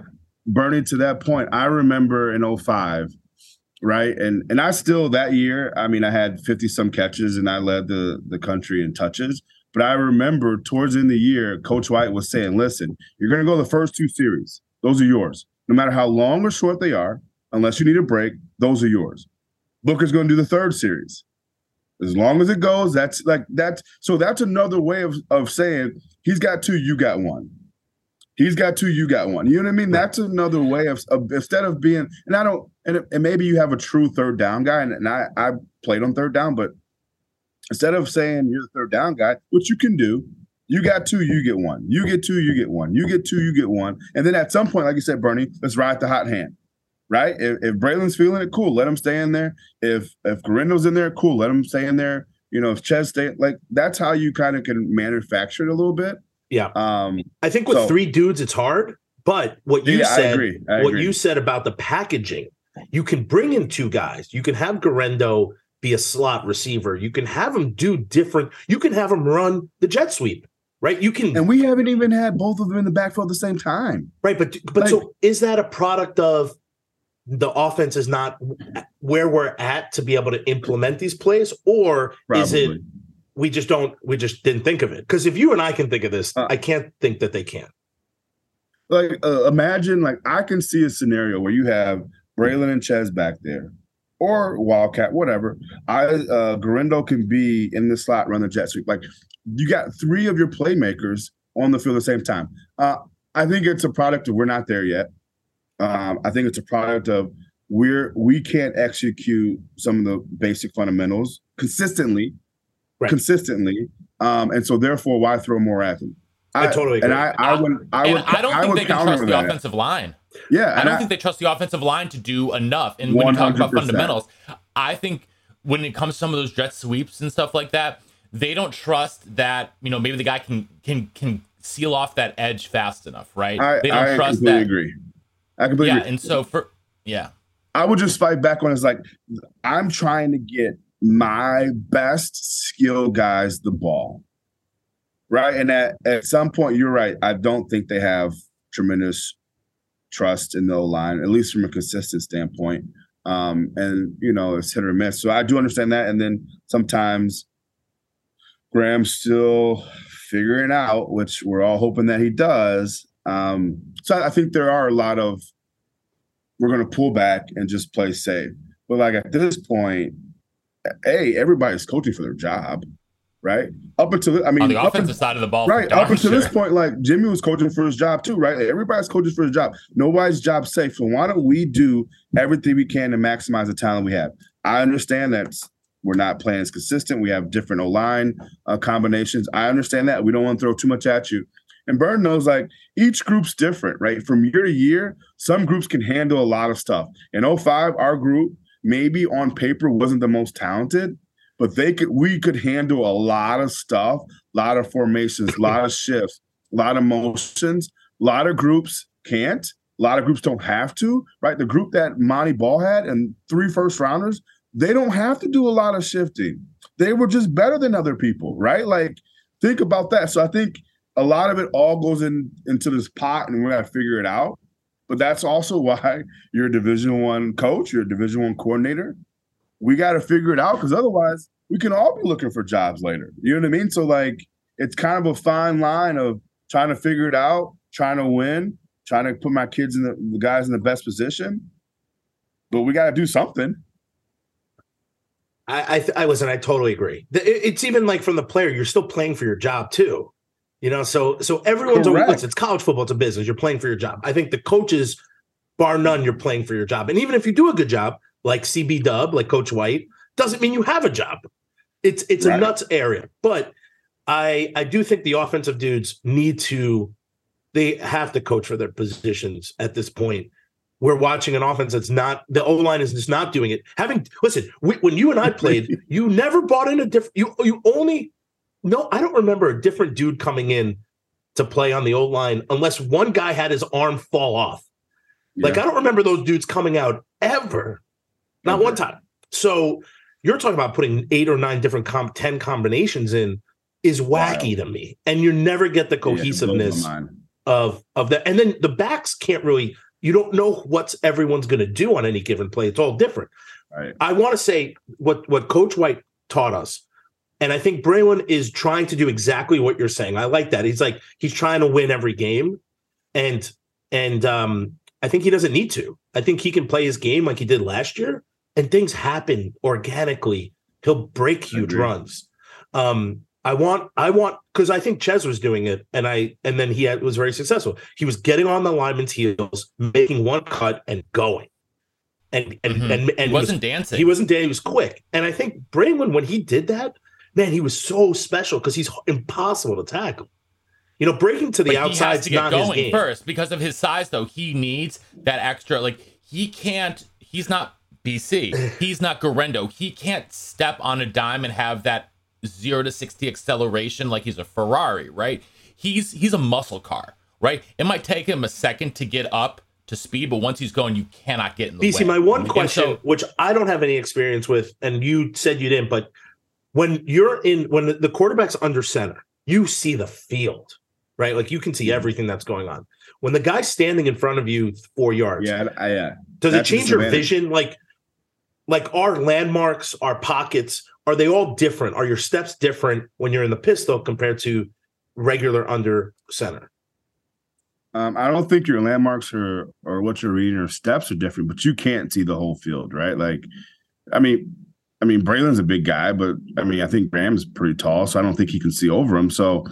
Bernie, to that point, I remember in 05, right? And and I still that year, I mean, I had 50 some catches and I led the the country in touches. But I remember towards the end of the year, Coach White was saying, listen, you're gonna go the first two series. Those are yours. No matter how long or short they are, unless you need a break, those are yours. Booker's gonna do the third series. As long as it goes, that's like that's so that's another way of, of saying he's got two, you got one. He's got two, you got one. You know what I mean? That's another way of, of instead of being and I don't and, and maybe you have a true third down guy, and, and I I played on third down, but instead of saying you're the third down guy, which you can do, you got two, you get one. You get two, you get one. You get two, you get one. And then at some point, like you said, Bernie, let's ride the hot hand. Right? If, if Braylon's feeling it, cool, let him stay in there. If if Guerendo's in there, cool, let him stay in there. You know, if Chez stay like that's how you kind of can manufacture it a little bit. yeah. Um I think with So- three dudes, it's hard. But what you Yeah, I said, agree. I what agree. you said about the packaging, you can bring in two guys. You can have Guerendo be a slot receiver. You can have him do different. You can have him run the jet sweep, right? You can, and we haven't even had both of them in the backfield at the same time. right? But but like- so is that a product of the offense is not where we're at to be able to implement these plays, or is it we just don't we just didn't think of it? Because if you and I can think of this, Uh, I can't think that they can. like uh, imagine like I can see a scenario where you have Braylon and Chez back there, or Wildcat, whatever. I uh Guerendo can be in the slot, run the jet sweep. Like you got three of your playmakers on the field at the same time. Uh, I think it's a product of we're not there yet. Um, I think it's a product of we're we can't execute some of the basic fundamentals consistently, Right. consistently. Um, and so therefore, why throw more at them? I totally And agree. I, I would, I would, I don't think would they can trust the that. offensive line. Yeah, I don't think they trust the offensive line to do enough. And when you talk about fundamentals, I think when it comes to some of those jet sweeps and stuff like that, they don't trust that you know maybe the guy can can can seal off that edge fast enough, right? I, they don't I trust completely that. agree. I completely Yeah, agree. and so for yeah, I would just fight back on it's like I'm trying to get my best skill guys the ball. Right. And at, at some point, you're right. I don't think they have tremendous trust in the line, at least from a consistent standpoint. Um, and you know, it's hit or miss. So I do understand that. And then sometimes Graham's still figuring out, which we're all hoping that he does. Um, so I think there are a lot of we're going to pull back and just play safe. But like at this point, a everybody's coaching for their job, right? Up until I mean, on the up offensive side of the ball, right up until this point, like Jimmy was coaching for his job too, right? Like, everybody's coaching for his job. Nobody's job safe. So why don't we do everything we can to maximize the talent we have? I understand that we're not playing as consistent. We have different O line uh, combinations. I understand that. We don't want to throw too much at you. And Burn knows like each group's different, right? From year to year, some groups can handle a lot of stuff. In 05, our group maybe on paper wasn't the most talented, but they could we could handle a lot of stuff, a lot of formations, a lot of shifts, a lot of motions. A lot of groups can't. A lot of groups don't have to, right? The group that Montee Ball had and three first rounders, they don't have to do a lot of shifting. They were just better than other people, right? Like, think about that. So I think a lot of it all goes in into this pot, and we got to figure it out. But that's also why you're a Division One coach, you're a Division One coordinator. We got to figure it out because otherwise, we can all be looking for jobs later. You know what I mean? So like, it's kind of a fine line of trying to figure it out, trying to win, trying to put my kids in the, the guys in the best position. But we got to do something. I, I, th- I listen. I totally agree. It- It's even like from the player, you're still playing for your job too. You know, so so everyone's Correct. listen, it's college football. It's a business. You're playing for your job. I think the coaches, bar none, you're playing for your job. And even if you do a good job, like CB Dub, like Coach White, doesn't mean you have a job. It's it's a nuts area. But I I do think the offensive dudes need to they have to coach for their positions at this point. We're watching an offense that's not the O line is just not doing it. Having listen, we, when you and I played, you never bought in a different. You you only no. I don't remember a different dude coming in to play on the O line unless one guy had his arm fall off. Like I don't remember those dudes coming out ever, not one time. So you're talking about putting eight or nine different com- ten combinations in is wacky to me, and you never get the Yeah, it blows my cohesiveness mind. of of that. And then the backs can't really. You don't know what's everyone's going to do on any given play. It's all different. Right. I want to say what what Coach White taught us, and I think Braylon is trying to do exactly what you're saying. I like that. He's like he's trying to win every game, and and um, I think he doesn't need to. I think he can play his game like he did last year, and things happen organically. He'll break huge runs. Um, I want, I want, because I think Chez was doing it, and I, and then he had, was very successful. He was getting on the lineman's heels, making one cut and going, and and Mhm. and and He he was- wasn't dancing. he wasn't dead. He was quick. And I think Braylon, when he did that, man, he was so special because he's impossible to tackle. You know, breaking to the but outside he has is to get going first because of his size. Though he needs that extra. Like he can't. He's not BC. He's not Guerendo. He can't step on a dime and have that zero to sixty acceleration like he's a Ferrari, right? He's he's a muscle car, right? It might take him a second to get up to speed, but once he's going, you cannot get in the BC, way. my one And question, so- which I don't have any experience with, and you said you didn't, but when you're in, when the- the quarterback's under center, you see the field, right? Like you can Mm-hmm. see everything that's going on. When the guy's standing in front of you four yards, Yeah, I, yeah. does it change your disadvantage. vision? Like, like our landmarks, our pockets, are they all different? Are your steps different when you're in the pistol compared to regular under center? Um, I don't think your landmarks or or what you're reading or steps are different, but you can't see the whole field, right? Like, I mean, I mean, Braylon's a big guy, but I mean, I think Graham's pretty tall, so I don't think he can see over him. So,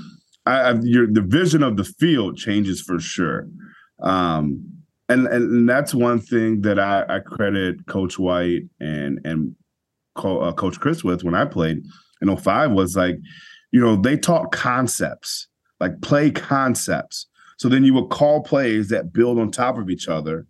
I, I your the vision of the field changes for sure, um, and and that's one thing that I, I credit Coach White and and Co- uh, Coach Chryst with when I played in 05 was like, you know, they taught concepts, like play concepts. So then you would call plays that build on top of each other.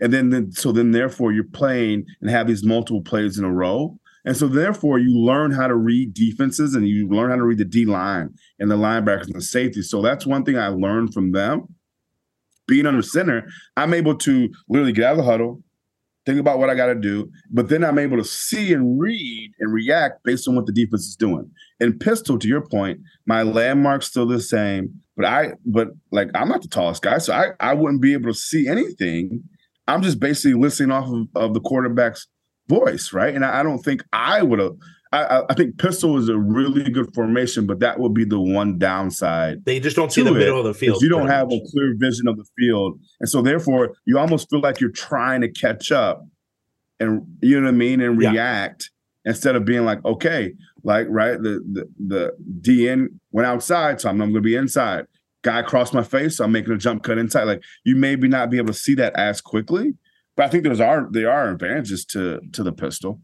And then, then so then therefore you're playing and have these multiple plays in a row. And so therefore you learn how to read defenses and you learn how to read the D line and the linebackers and the safeties. So that's one thing I learned from them being under center, I'm able to literally get out of the huddle, think about what I got to do, but then I'm able to see and read and react based on what the defense is doing. And pistol, to your point, my landmark's still the same, but I, but like I'm not the tallest guy, so I, I wouldn't be able to see anything. I'm just basically listening off of, of the quarterback's voice, right? And I, I don't think I would have. I, I think pistol is a really good formation, but that would be the one downside. They just don't see the middle of the field. You don't have much. a clear vision of the field, and so therefore you almost feel like you're trying to catch up, and you know what I mean, and Yeah. react instead of being like, okay, like right, the the the DN went outside, so I'm, I'm going to be inside. Guy crossed my face, so I'm making a jump cut inside. Like you maybe not be able to see that as quickly, but I think there's are there are advantages to to the pistol.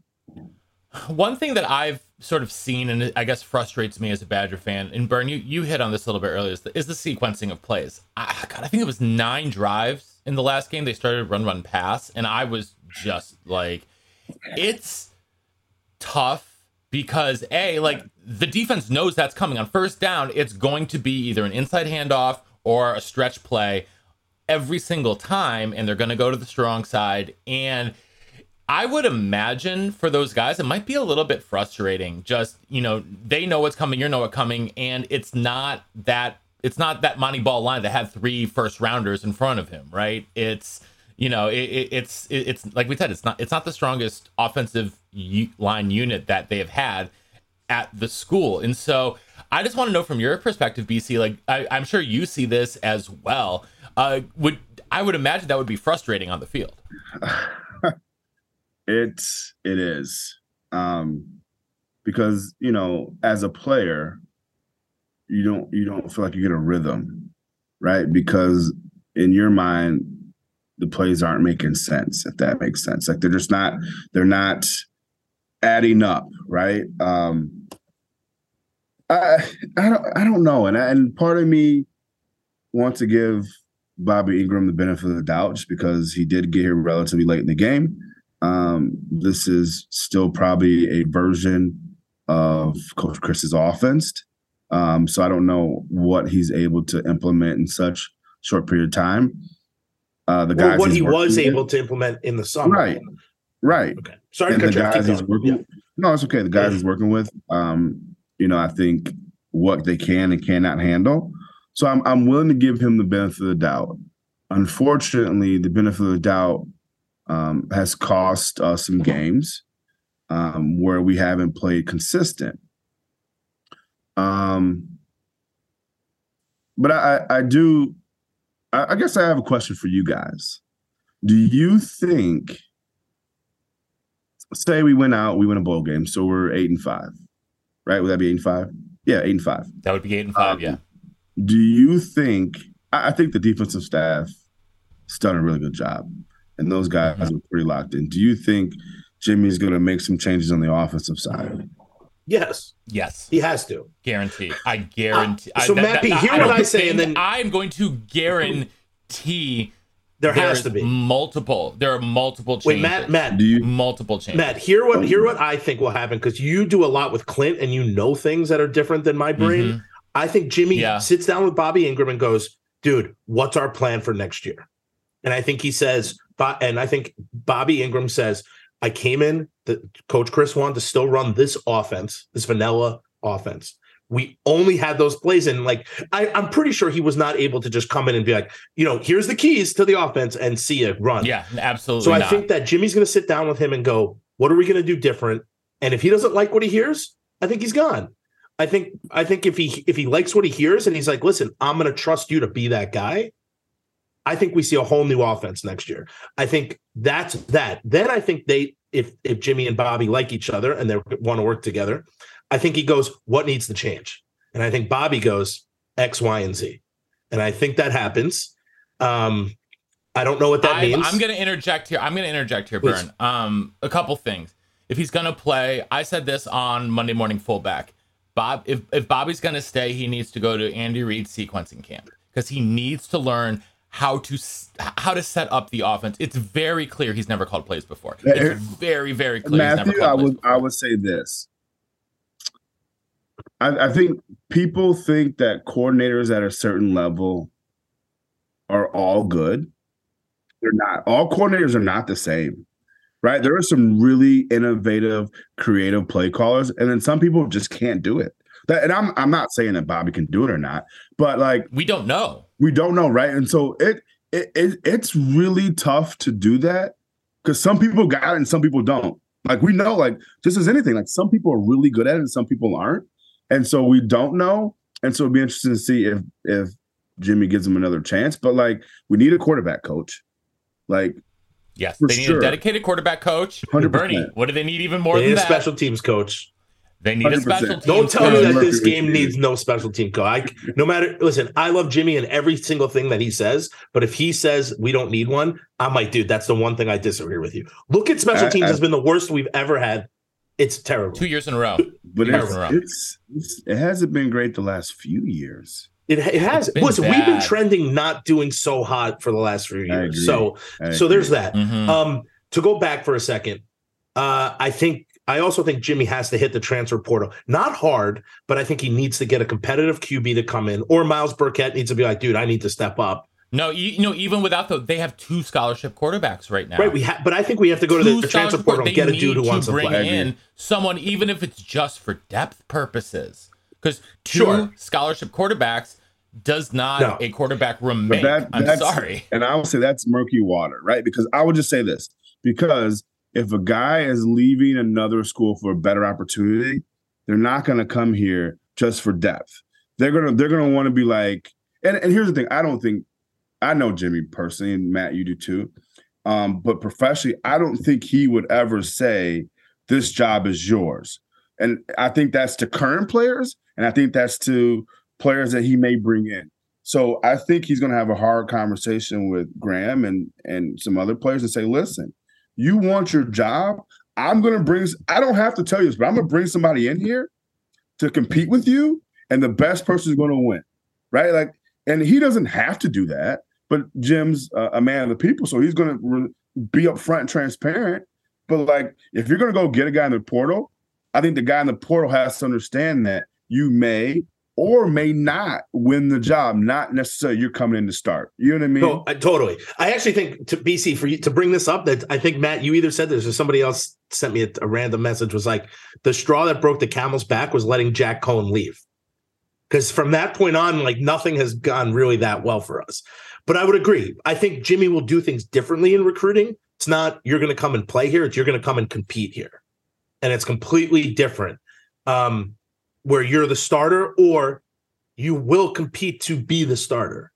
One thing that I've sort of seen and I guess frustrates me as a Badger fan, and Burn, you, you hit on this a little bit earlier, is the, is the sequencing of plays. I, God, I think it was nine drives in the last game. They started run, run, pass, and I was just like, it's tough because a like the defense knows that's coming on first down. It's going to be either an inside handoff or a stretch play every single time, and they're going to go to the strong side and. I would imagine for those guys, it might be a little bit frustrating. Just you know, they know what's coming, you know what's coming, and it's not that it's not that Montee Ball line that had three first rounders in front of him, right? It's you know, it, it, it's it, it's like we said, it's not it's not the strongest offensive u- line unit that they have had at the school, and so I just want to know from your perspective, BC. Like I, I'm sure you see this as well. Uh, would I would imagine that would be frustrating on the field. It's it is. Um because, you know, as a player, you don't you don't feel like you get a rhythm, right? Because in your mind, the plays aren't making sense, if that makes sense. Like they're just not they're not adding up, right? Um I I don't I don't know. And and part of me wants to give Bobby Engram the benefit of the doubt just because he did get here relatively late in the game. Um, this is still probably a version of Coach Chryst's offense. Um, so I don't know what he's able to implement in such short period of time. Uh, the guys what he was with- able to implement in the summer. Right. right? Okay. Sorry and to the cut you off. guys he's working. Yeah. No, it's okay. The guys Yeah. he's working with, um, you know, I think what they can and cannot handle. So I'm I'm willing to give him the benefit of the doubt. Unfortunately, the benefit of the doubt um, has cost us some games um, where we haven't played consistent. Um, but I, I do. I, I guess I have a question for you guys. Do you think? say we went out, we win a bowl game, so we're eight and five, right? Would that be eight and five? Yeah, eight and five. That would be eight and five. Um, yeah. Do you think? I, I think the defensive staff has done a really good job, and those guys Mhm. are pretty locked in. Do you think Jimmy's going to make some changes on the offensive side? Yes, Yes. he has to. Guarantee. I guarantee. Uh, so, I, Matt P, hear don't what I say, and then- I'm going to guarantee There has there's to be. multiple. There are multiple changes. Wait, Matt, Matt, Do you? multiple changes. Matt, hear what hear what I think will happen because you do a lot with Clint and you know things that are different than my brain. Mhm. I think Jimmy Yeah. sits down with Bobby Engram and goes, "Dude, what's our plan for next year?" And I think he says, Bo- and I think Bobby Engram says, "I came in. The coach Chryst wanted to still run this offense, this vanilla offense. We only had those plays, and like I, I'm pretty sure he was not able to just come in and be like, you know, here's the keys to the offense and see it run. Yeah, absolutely. So I not. think that Jimmy's going to sit down with him and go, "What are we going to do different?" And if he doesn't like what he hears, I think he's gone. I think I think if he if he likes what he hears and he's like, "Listen, I'm going to trust you to be that guy." I think we see a whole new offense next year. I think that's that. Then I think they if if Jimmy and Bobby like each other and they want to work together, I think he goes, "What needs to change?" And I think Bobby goes X, Y, and Z. And I think that happens. Um, I don't know what that I, means. I'm going to interject here. I'm going to interject here, Please. Burn. Um, a couple things. If he's going to play, I said this on Monday Morning Fullback. Bob, if, if Bobby's going to stay, he needs to go to Andy Reid sequencing camp because he needs to learn how to how to set up the offense. It's very clear he's never called plays before. It's very very clear he's never Matthew, I would I would say this. I, I think people think that coordinators at a certain level are all good. They're not all coordinators are not the same. Right? There are some really innovative, creative play callers, and then some people just can't do it. That, and I'm I'm not saying that Bobby can do it or not, but like We don't know. we don't know, right? And so it it, it it's really tough to do that because some people got it and some people don't. Like we know, like just as anything, like some people are really good at it and some people aren't, and so we don't know. And so it'd be interesting to see if if Jimmy gives him another chance. But like we need a quarterback coach. Like Yes, they need sure. a dedicated quarterback coach. 100%. Bernie, what do they need even more They need than a that? special teams coach. They need a 100%. special team. Don't tell me that this game needs no special team coach. I, no matter, listen, I love Jimmy and every single thing that he says. But if he says we don't need one, I'm like, dude, that's the one thing I disagree with you. Look at special teams I- has been the worst we've ever had. It's terrible. two years in a row. but Years it's, in a row. it's, it's it hasn't been great the last few years. It, it has. It's been Listen, we've been trending not doing so hot for the last few years. So, so there's agree. that. Mhm. Um, to go back for a second, uh, I think I also think Jimmy has to hit the transfer portal. Not hard, but I think he needs to get a competitive QB to come in, or Myles Burkett needs to be like, dude, I need to step up. No, you, you know, even without the, they have two scholarship quarterbacks right now. Right? We have, but I think we have to go to the, the transfer portal and get a dude who wants to bring play. in someone, even if it's just for depth purposes. Because two Sure. scholarship quarterbacks does not No. a quarterback room make. that- I'm sorry. And I will say that's murky water, right? Because I would just say this because if a guy is leaving another school for a better opportunity, they're not going to come here just for depth. They're gonna they're gonna want to be like, and, and here's the thing: I don't think I know Jimmy personally, and Matt, you do too. Um, but professionally, I don't think he would ever say this job is yours. And I think that's to current players, and I think that's to players that he may bring in. So I think he's going to have a hard conversation with Graham and and some other players and say, "Listen, you want your job? I'm going to bring. I don't have to tell you this, but I'm going to bring somebody in here to compete with you, and the best person is going to win, right? Like, and he doesn't have to do that, but Jim's uh, a man of the people, so he's going to re- be upfront and transparent. But like, if you're going to go get a guy in the portal, I think the guy in the portal has to understand that you may or may not win the job, not necessarily you're coming in to start. You know what I mean? No, I, totally. I actually think to BC for you to bring this up that I think Matt, you either said this or somebody else sent me a, a random message was like the straw that broke the camel's back was letting Jack Coan leave. Because from that point on, like nothing has gone really that well for us. But I would agree. I think Jimmy will do things differently in recruiting. It's not you're going to come and play here. It's you're going to come and compete here, and it's completely different. Um, where you're the starter, or you will compete to be the starter.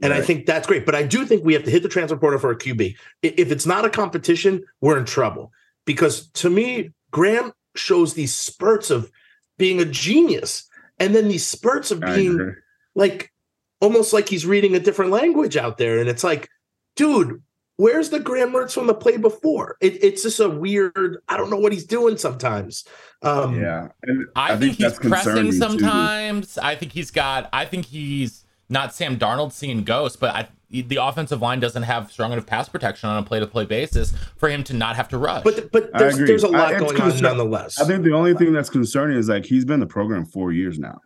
And I think that's great. But I do think we have to hit the transfer portal for a QB. If it's not a competition, we're in trouble. Because to me, Graham shows these spurts of being a genius and then these spurts of being like almost like he's reading a different language out there. And it's like, dude, where's the Graham Mertz from the play before? It, it's just a weird, I don't know what he's doing sometimes. Um, yeah, and I, think, he's pressing concerning, too. sometimes. I think he's got. I think he's not Sam Darnold seeing ghosts, but I, the offensive line doesn't have strong enough pass protection on a play-to-play basis for him to not have to rush. But but there's, agree. there's a I- lot it's going on nonetheless. I think the only thing that's concerning is like he's been the program four years now.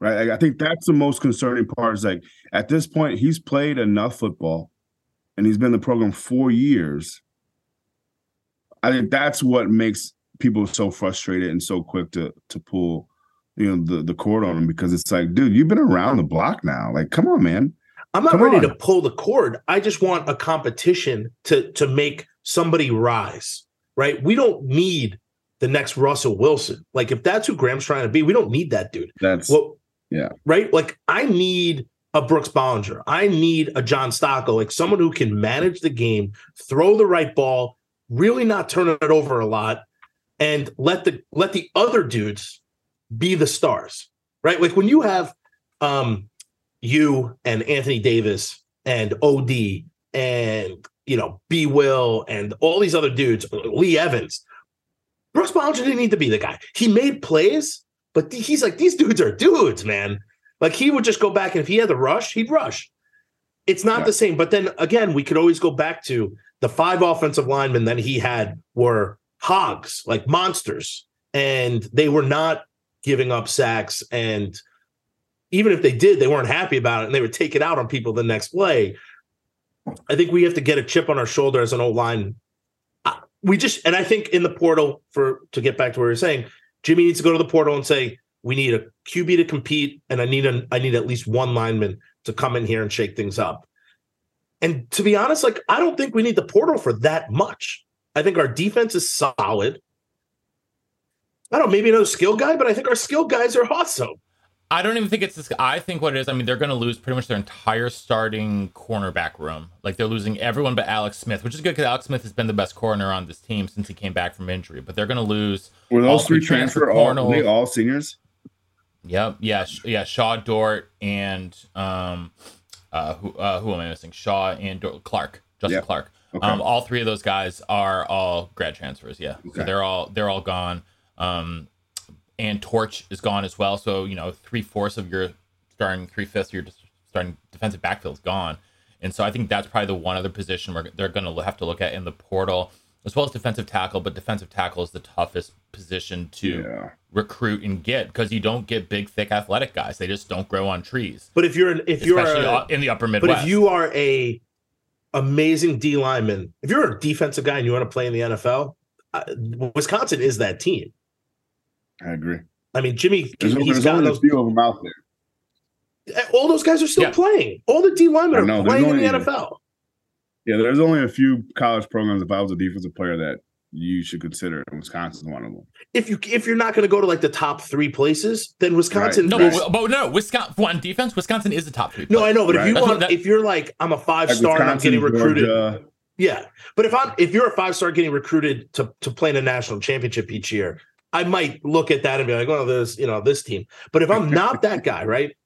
Right. Like, I think that's the most concerning part. Is like at this point, he's played enough football and he's been in the program four years. I think that's what makes people so frustrated and so quick to to pull, you know, the, the cord on him because it's like, dude, you've been around the block now. Like, come on, man. I'm not Come ready on. to pull the cord. I just want a competition to to make somebody rise. Right? We don't need the next Russell Wilson. Like if that's who Graham's trying to be, we don't need that dude. That's Well, Yeah. Right? Like I need a Brooks Bollinger. I need a John Stocco, like someone who can manage the game, throw the right ball, really not turn it over a lot, and let the let the other dudes be the stars. Right? Like when you have um you and Anthony Davis and OD and you know B Will and all these other dudes, Lee Evans. Brooks Bollinger didn't need to be the guy. He made plays, but he's like these dudes are dudes, man. Like he would just go back and if he had the rush, he'd rush. It's not Yeah. the same. But then again, we could always go back to the five offensive linemen that he had were hogs, like monsters, and they were not giving up sacks and even if they did, they weren't happy about it and they would take it out on people the next play. I think we have to get a chip on our shoulder as an old line. Uh, We just, and I think in the portal, for to get back to what you're saying, Jimmy needs to go to the portal and say, we need a QB to compete, and I need a, I need at least one lineman to come in here and shake things up. And to be honest, like I don't think we need the portal for that much. I think our defense is solid. I don't know, maybe another skill guy, but I think our skill guys are awesome. I don't even think it's this. I think what it is. I mean, they're going to lose pretty much their entire starting cornerback room. Like they're losing everyone but Alex Smith, which is good because Alex Smith has been the best corner on this team since he came back from injury. But they're going to lose. Were all those three transfer all, were they all seniors? Yep. Yeah. Yeah. Shaw, Dort, and um, uh, who uh, who am I missing? Shaw and Dort- Clark, Justin. Clark. Okay. Um, all three of those guys are all grad transfers. Yeah. So they're all they're all gone. Um, and Torch is gone as well. So you know, three fourths of your starting, three fifths of your starting defensive backfield is gone. And so I think that's probably the one other position where they're going to have to look at in the portal, as well as defensive tackle. But defensive tackle is the toughest position to Yeah. recruit and get because you don't get big, thick, athletic guys. They just don't grow on trees, But if you're an, if you're a, in the upper but Midwest. if you are a amazing D lineman, if you're a defensive guy and you want to play in the NFL, uh, Wisconsin is that team. I agree. I mean, Jimmy, There's, he's there's got only a few of them out there. All those guys are still Yeah. playing. All the D linemen know, are playing in the only- NFL. Yeah, there's only a few college programs. If I was a defensive player, that you should consider, and Wisconsin's one of them. If you if you're not going to go to like the top three places, then Wisconsin. no, is- but, but no, Wisconsin on defense, Wisconsin is the top three. no, I know, but Right. if you That's want, that, if you're like, I'm a five Like star and I'm getting recruited, Georgia, Yeah, but if I'm if you're a five star getting recruited to to play in a national championship each year, I might look at that and be like, well, there's you know this team. But if I'm not that guy, right,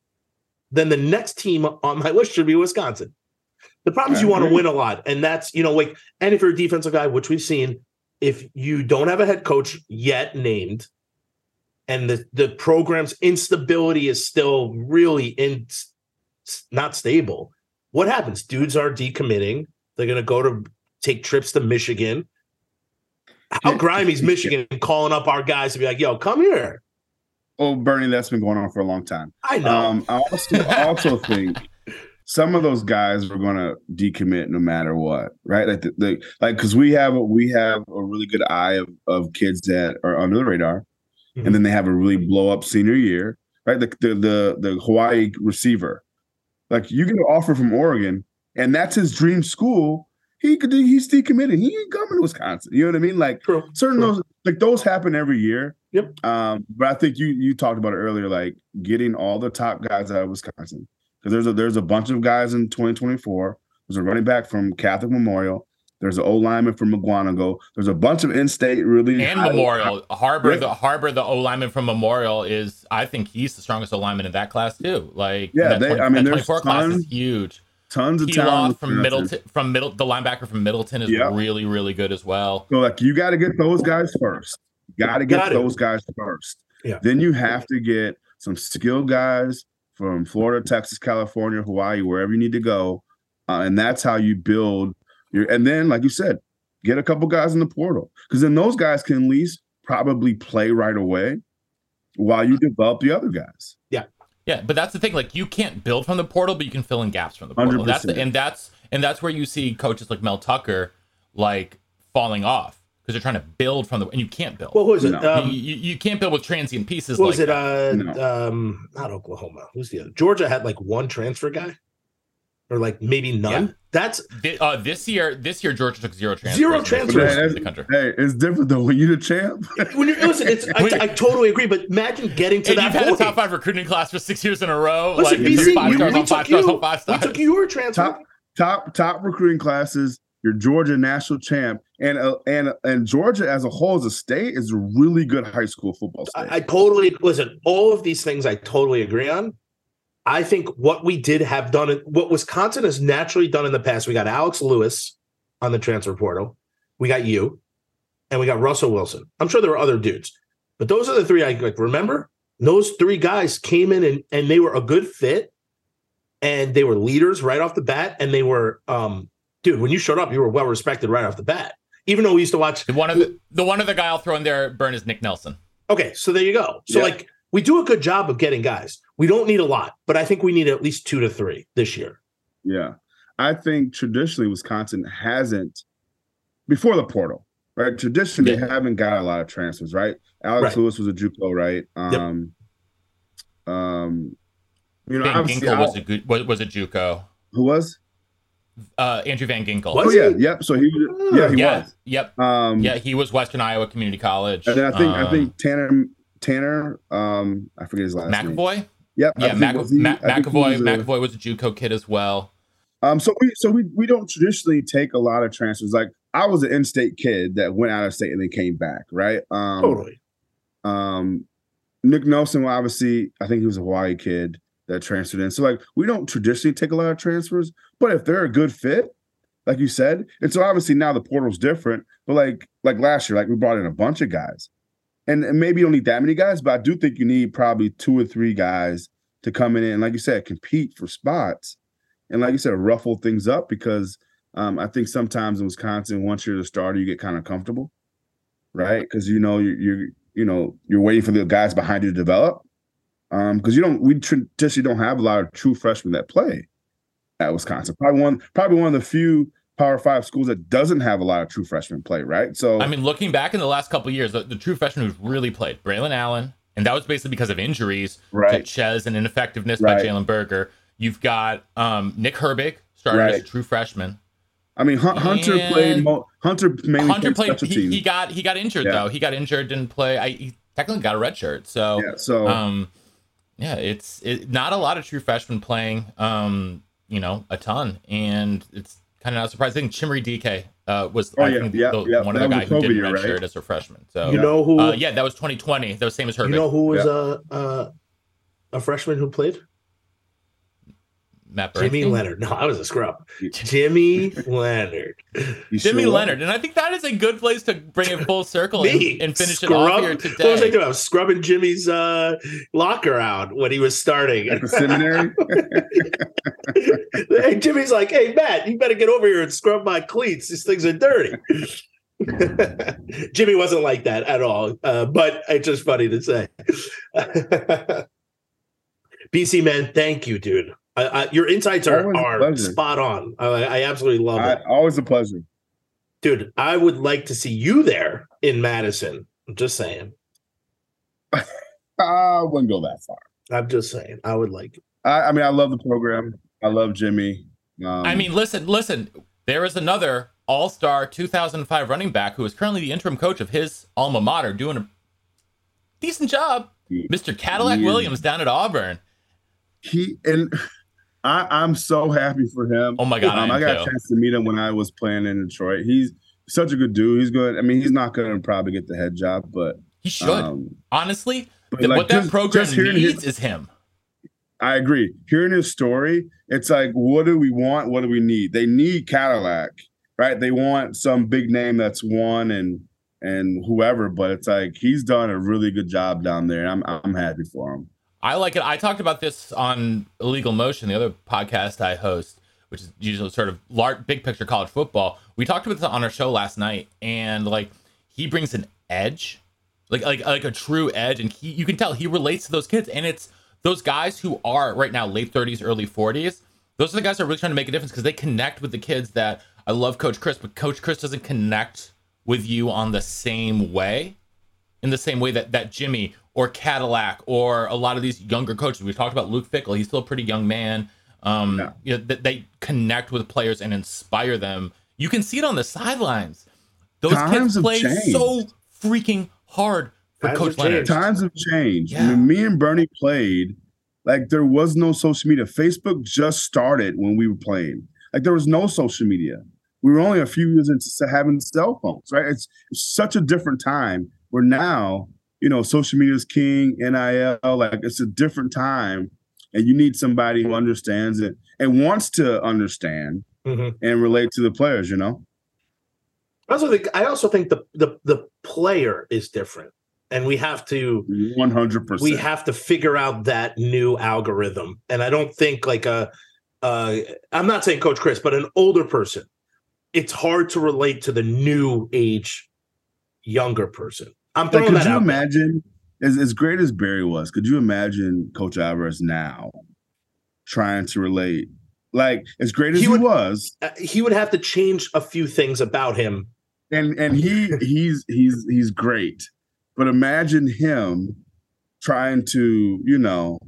then the next team on my list should be Wisconsin. The problem is you want to win a lot, and that's you know like, and if you're a defensive guy, which we've seen, if you don't have a head coach yet named, and the the program's instability is still really in not stable, what happens? Dudes are decommitting. They're going to go to take trips to Michigan. How Yeah. grimey's Michigan calling up our guys to be like, "Yo, come here." Oh, Bernie, that's been going on for a long time. I know. Um, I also I also think some of those guys are going to decommit no matter what, right? Like, the, the, like because we have we have a really good eye of, of kids that are under the radar, Mhm. and then they have a really blow up senior year, right? The the the, the Hawaii receiver, like you get an offer from Oregon, and that's his dream school. He could he's decommitted. He ain't coming to Wisconsin. You know what I mean? Like True. certain True. those like those happen every year. Yep. Um, but I think you you talked about it earlier, like getting all the top guys out of Wisconsin because there's a there's a bunch of guys in 2024. There's a running back from Catholic Memorial. There's an O lineman from Mukwonago. There's a bunch of in-state really and high- Memorial Harbor, Yeah. the Harbor, the O lineman from Memorial is, I think he's the strongest O lineman in that class too. Like, Yeah, that, they- 20 I mean, that there's 24 class is huge. tons of talent from. Middleton, from Middle, the linebacker from Middleton is Yeah. really, really good as well. So like you got to get those guys first. Got to get Got those guys first. Yeah. Then you have to get some skilled guys from Florida, Texas, California, Hawaii, wherever you need to go, uh, and that's how you build your. And then, like you said, get a couple guys in the portal because then those guys can at least probably play right away while you develop the other guys. Yeah, yeah, but that's the thing. Like, you can't build from the portal, but you can fill in gaps from the portal. That's the, and that's and that's where you see coaches like Mel Tucker like falling off because they're trying to build from the and you can't build. What was it? No. Um, you, you, you can't build with transient pieces. what like was it? that. Uh, No. um, not Oklahoma. Who's the other? Georgia had like one transfer guy, or like maybe none. Yeah. That's Thi- uh, this year, this year Georgia took zero transfers. Zero transfers. finished Man, in the country. Hey, it's different though when you're the champ. when you're listen. It's I, I totally agree. But imagine getting to And that you've had a top five recruiting class for six years in a row. Listen, like BC, five we, stars we on five took stars you. on five We took you. You were a transfer. top top top recruiting classes. Your Georgia national champ and uh, and and Georgia as a whole as a state is a really good high school football state. I, I totally listen. All of these things I totally agree on. I think what we did have done, what Wisconsin has naturally done in the past, we got Alex Lewis on the transfer portal, we got you, and we got Russell Wilson. I'm sure there were other dudes, but those are the three I like. Remember, those three guys came in and and they were a good fit, and they were leaders right off the bat, and they were, um, dude. When you showed up, you were well respected right off the bat. Even though we used to watch The one of the the one other guy I'll throw in there, burn is Nick Nelson. Okay, so there you go. So Yeah. like we do a good job of getting guys. We don't need a lot, but I think we need at least two to three this year. Yeah. I think traditionally Wisconsin hasn't before the portal, right? Traditionally, Yeah. they haven't got a lot of transfers, right? Alex Right. Lewis was a JUCO, right? Um, um, you know, Van obviously, was a good was, was a JUCO. who was? Uh, Andrew Van Ginkel. Was oh he? yeah, yep. So he, was, yeah, he yeah, was. yep, Um, yeah. He was Western Iowa Community College. and then I think I Um, think Tanner Tanner, um, I forget his last name. McEvoy. Yep. I Yeah, think Mac- was he- Ma- I think McEvoy. was a- McEvoy was a JUCO kid as well. Um, so we so we we don't traditionally take a lot of transfers. Like I was an in-state kid that went out of state and then came back, right? Um, Totally. Um, Nick Nelson, well, obviously, I think he was a Hawaii kid that transferred in. So like we don't traditionally take a lot of transfers, but if they're a good fit, like you said, and so obviously now the portal's different. But like like last year, like we brought in a bunch of guys, and, and maybe you don't need that many guys, but I do think you need probably two or three guys to come in and like you said, compete for spots, and like you said, ruffle things up because um, I think sometimes in Wisconsin, once you're the starter, you get kind of comfortable, right? Because you know you're, you're you know you're waiting for the guys behind you to develop. Um, because you don't we traditionally don't have a lot of true freshmen that play at Wisconsin. Probably one probably one of the few Power Five schools that doesn't have a lot of true freshmen play, right? So I mean, looking back in the last couple of years, the, the true freshman who's really played, Braylon Allen, and that was basically because of injuries Right. to Chez and ineffectiveness by Jalen Berger. You've got um, Nick Herbig started as a true freshman. I mean Hun- Hunter And- played mo- Hunter mainly Hunter played played. He, he got he got injured Yeah. though. He got injured, didn't play. I he technically got a red shirt. So yeah, so um, yeah, it's it, not a lot of true freshmen playing. Um, you know, a ton, and it's kind of not surprising. Chimere Dike uh, was Oh, I yeah, think yeah, the, yeah. one of the guys who COVID did year, red right? as a freshman. So You know who? uh, yeah, that was 2020. That was same as Herbig. you know who was Yeah. a uh, a freshman who played? Matt Jimmy Leonhard. No, I was a scrub. Jimmy Leonhard. you Jimmy sure? Leonhard, and I think that is a good place to bring it full circle and, and finish scrub- it off here What was I today. doing? I was scrubbing Jimmy's uh, locker out when he was starting. at the seminary. hey, Jimmy's like, "Hey, Matt, you better get over here and scrub my cleats. These things are dirty." Jimmy wasn't like that at all, uh, but it's just funny to say. BC man, thank you, dude. I, I, your insights are, are spot on. I, I absolutely love I, it, always a pleasure. dude. I would like to see you there in Madison. I'm just saying. I wouldn't go that far. I'm just saying. I would like. it. I, I mean, I love the program. I love Jimmy. Um, I mean, listen, listen. There is another All-Star 2005 running back who is currently the interim coach of his alma mater, doing a decent job. Mr. Cadillac Yeah. Williams down at Auburn. he and I, I'm so happy for him. Oh my God, I Um, am I got too. a chance to meet him when I was playing in Detroit. He's such a good dude. He's good. I mean, he's not going to probably get the head job, but He should. um, Honestly, but th- like, what that program needs his- is him. I agree. Hearing his story, it's like, what do we want? What do we need? They need Cadillac, right? They want some big name that's won and and whoever, but it's like he's done a really good job down there. I'm I'm happy for him. I like it. I talked about this on Illegal Motion, the other podcast I host, which is usually sort of large, big picture college football. We talked about this on our show last night, and like he brings an edge, like like like a true edge, and he you can tell he relates to those kids, and it's those guys who are right now late thirties, early forties. Those are the guys that are really trying to make a difference because they connect with the kids that I love, Coach Chryst, but Coach Chryst doesn't connect with you on the same way in the same way that that Jimmy or Cadillac or a lot of these younger coaches. We talked about Luke Fickell. He's still a pretty young man. Um, Yeah. you know, that they connect with players and inspire them. You can see it on the sidelines. Those Times kids play changed. so freaking hard for Times Coach Leonhard. Times have changed. Yeah. When me and Bernie played, like there was no social media. Facebook just started when we were playing. Like there was no social media. We were only a few years into having cell phones, right? It's, it's such a different time where now, you know, social media is king, NIL, like it's a different time. And you need somebody who understands it and wants to understand Mhm. and relate to the players, you know? I also think. I also think the the the player is different, and we have to 100%. we have to figure out that new algorithm. And I don't think like a, uh, I'm not saying Coach Chryst, but an older person, it's hard to relate to the new age, younger person. I'm Like, throwing could that you out. imagine as, as great as Barry was, could you imagine Coach Alvarez now trying to relate? Like as great as He he, would- was, Uh, he would have to change a few things about him. and and he he's he's he's great, but imagine him trying to you know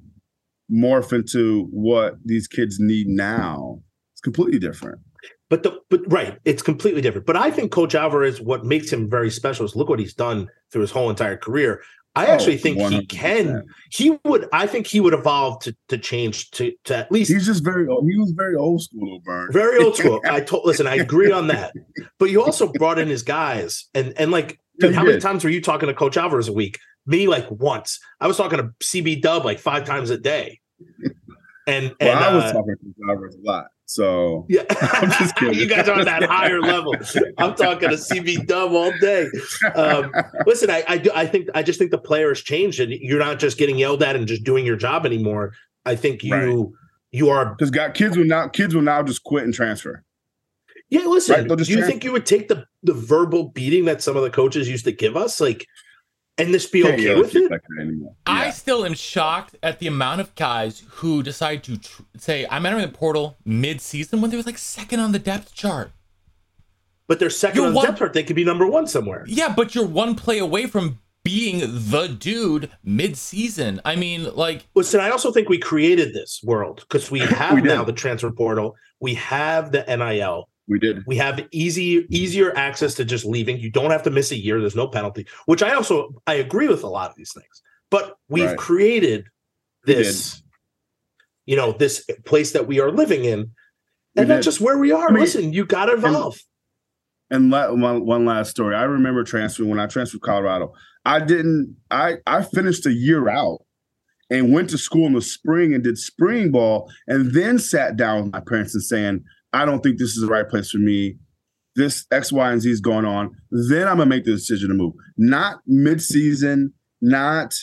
morph into what these kids need now. It's completely different. But the but right, it's completely different. But I think Coach Alvarez, what makes him very special is look what he's done through his whole entire career. I Oh, actually think he 100%. can. He would. I think he would evolve to to change to to at least He's just very old. He was very old school, Burn. very old school. I told. Listen, I agree on that. But you also brought in his guys, and and like, dude, he how many did. times were you talking to Coach Alvarez a week? Me, like once. I was talking to CB Dub like five times a day. And and I was uh, talking to Alvarez a lot, so Yeah, I'm just kidding. you guys are on that higher level. I'm talking to CB Dub all day. Um, listen, I I, do, I think I just think the player has changed, and you're not just getting yelled at and just doing your job anymore. I think you Right. you are. because got kids will now kids will now just quit and transfer. Yeah, listen. Right, do you trans- think you would take the the verbal beating that some of the coaches used to give us, like, and this be okay yell with it? like. I still am shocked at the amount of guys who decide to tr- say, I'm entering the portal mid season when they was like second on the depth chart. But they're 2nd You're on the depth chart. They could be number one somewhere. Yeah, but you're one play away from being the dude mid season. I mean, like, Listen, I also think we created this world because we have We now the transfer portal. We have the NIL. We did. We have easy, easier access to just leaving. You don't have to miss a year. There's no penalty, which I also I agree with a lot of these things. But we've Right. created We this, you know, this place that we are living in, and that's just where we are. I mean, Listen, you got to evolve. And la- one, one last story. I remember transferring when I transferred to Colorado. I didn't. I I finished a year out and went to school in the spring and did spring ball, and then sat down with my parents and saying, "I don't think this is the right place for me. This X, Y, and Z is going on." Then I'm gonna make the decision to move. Not mid-season. Not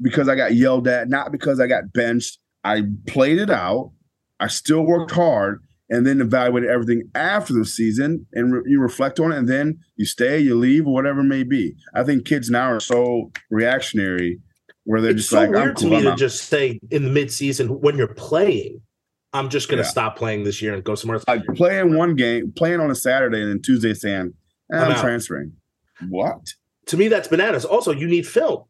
because I got yelled at. Not because I got benched. I played it out. I still worked hard and then evaluated everything after the season and re- you reflect on it and then you stay, you leave, or whatever it may be. I think kids now are so reactionary where they're It's just so like, I'm weird to me I'm to out." just say in the midseason when you're playing, I'm just going to Yeah. stop playing this year and go somewhere else. like playing one game, playing on a Saturday, and then Tuesday saying, eh, I'm I'm, transferring. What? to me that's bananas also you need film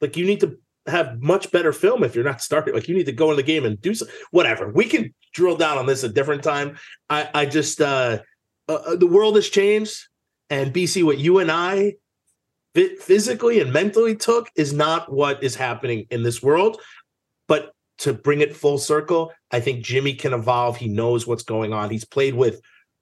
like you need to have much better film if you're not starting like you need to go in the game and do so whatever we can drill down on this a different time i i just uh, uh uh, the world has changed and bc what you and i physically and mentally took is not what is happening in this world but to bring it full circle i think jimmy can evolve he knows what's going on he's played with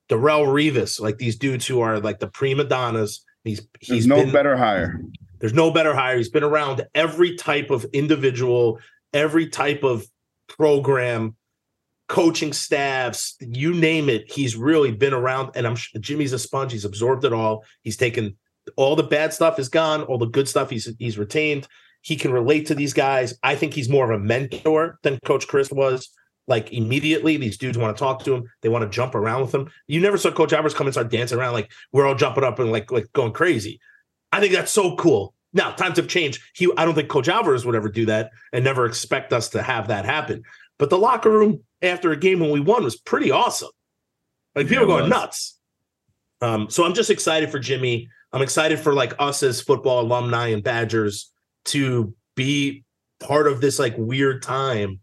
Darrelle Revis, like these dudes who are like the prima donnas. He's There's he's no been, better hire. there's no better hire. He's been around every type of individual, every type of program, coaching staffs, you name it. He's really been around. And I'm Jimmy's a sponge. He's absorbed it all. He's taken all the bad stuff is gone. All the good stuff he's he's retained. He can relate to these guys. I think he's more of a mentor than Coach Chryst was. Like immediately, these dudes want to talk to him. They want to jump around with him. You never saw Coach Alvarez come and start dancing around like we're all jumping up and like like going crazy. I think that's so cool. Now times have changed. He, I don't think Coach Alvarez would ever do that and never expect us to have that happen. But the locker room after a game when we won was pretty awesome. Like people Yeah, going nuts. Um, so I'm just excited for Jimmy. I'm excited for like us as football alumni and Badgers to be part of this like weird time,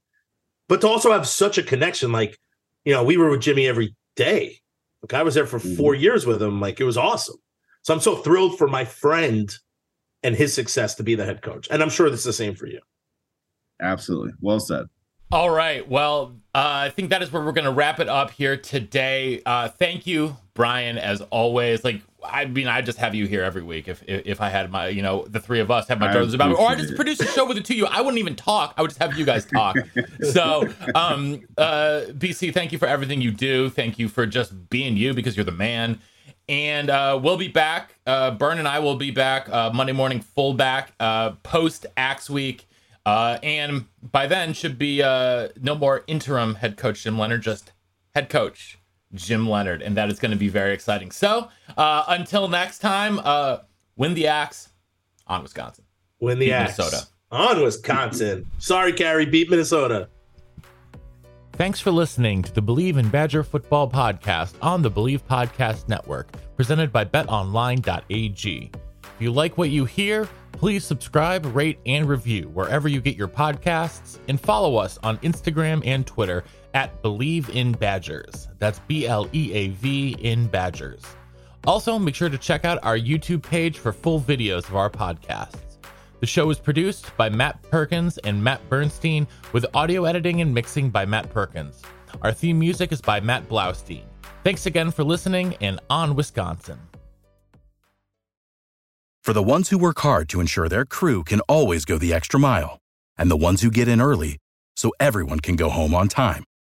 but to also have such a connection. Like, you know, we were with Jimmy every day. Like I was there for Mhm. four years with him. Like it was awesome. So I'm so thrilled for my friend and his success to be the head coach. And I'm sure that's the same for you. Absolutely. Well said. All right. Well, uh, I think that is where we're going to wrap it up here today. Uh, thank you, Brian, as always. Like, I mean, I just have you here every week. If if, if I had my, you know, the three of us have my I druthers about or I just produce a show with the two of you, I wouldn't even talk. I would just have you guys talk. so, um, uh, BC, thank you for everything you do. Thank you for just being you because you're the man. And uh, we'll be back. Uh, Bern and I will be back uh, Monday morning, full back, uh, post Axe Week. Uh, and by then should be uh, no more interim head coach Jim Leonhard, just head coach Jim Leonhard. And that is going to be very exciting. So uh, until next time, uh, win the axe on Wisconsin. Win the Beat axe. Minnesota. On Wisconsin. Sorry, Carrie. Beat Minnesota. Thanks for listening to the Bleav in Badger Football podcast on the Bleav Podcast Network, presented by betonline.ag. If you like what you hear, please subscribe, rate, and review wherever you get your podcasts, and follow us on Instagram and Twitter at Bleav in Badgers. That's B L E A V in Badgers. Also, make sure to check out our YouTube page for full videos of our podcasts. The show is produced by Matt Perkins and Matt Bernstein, with audio editing and mixing by Matt Perkins. Our theme music is by Matt Blaustein. Thanks again for listening, and on Wisconsin. For the ones who work hard to ensure their crew can always go the extra mile, and the ones who get in early so everyone can go home on time,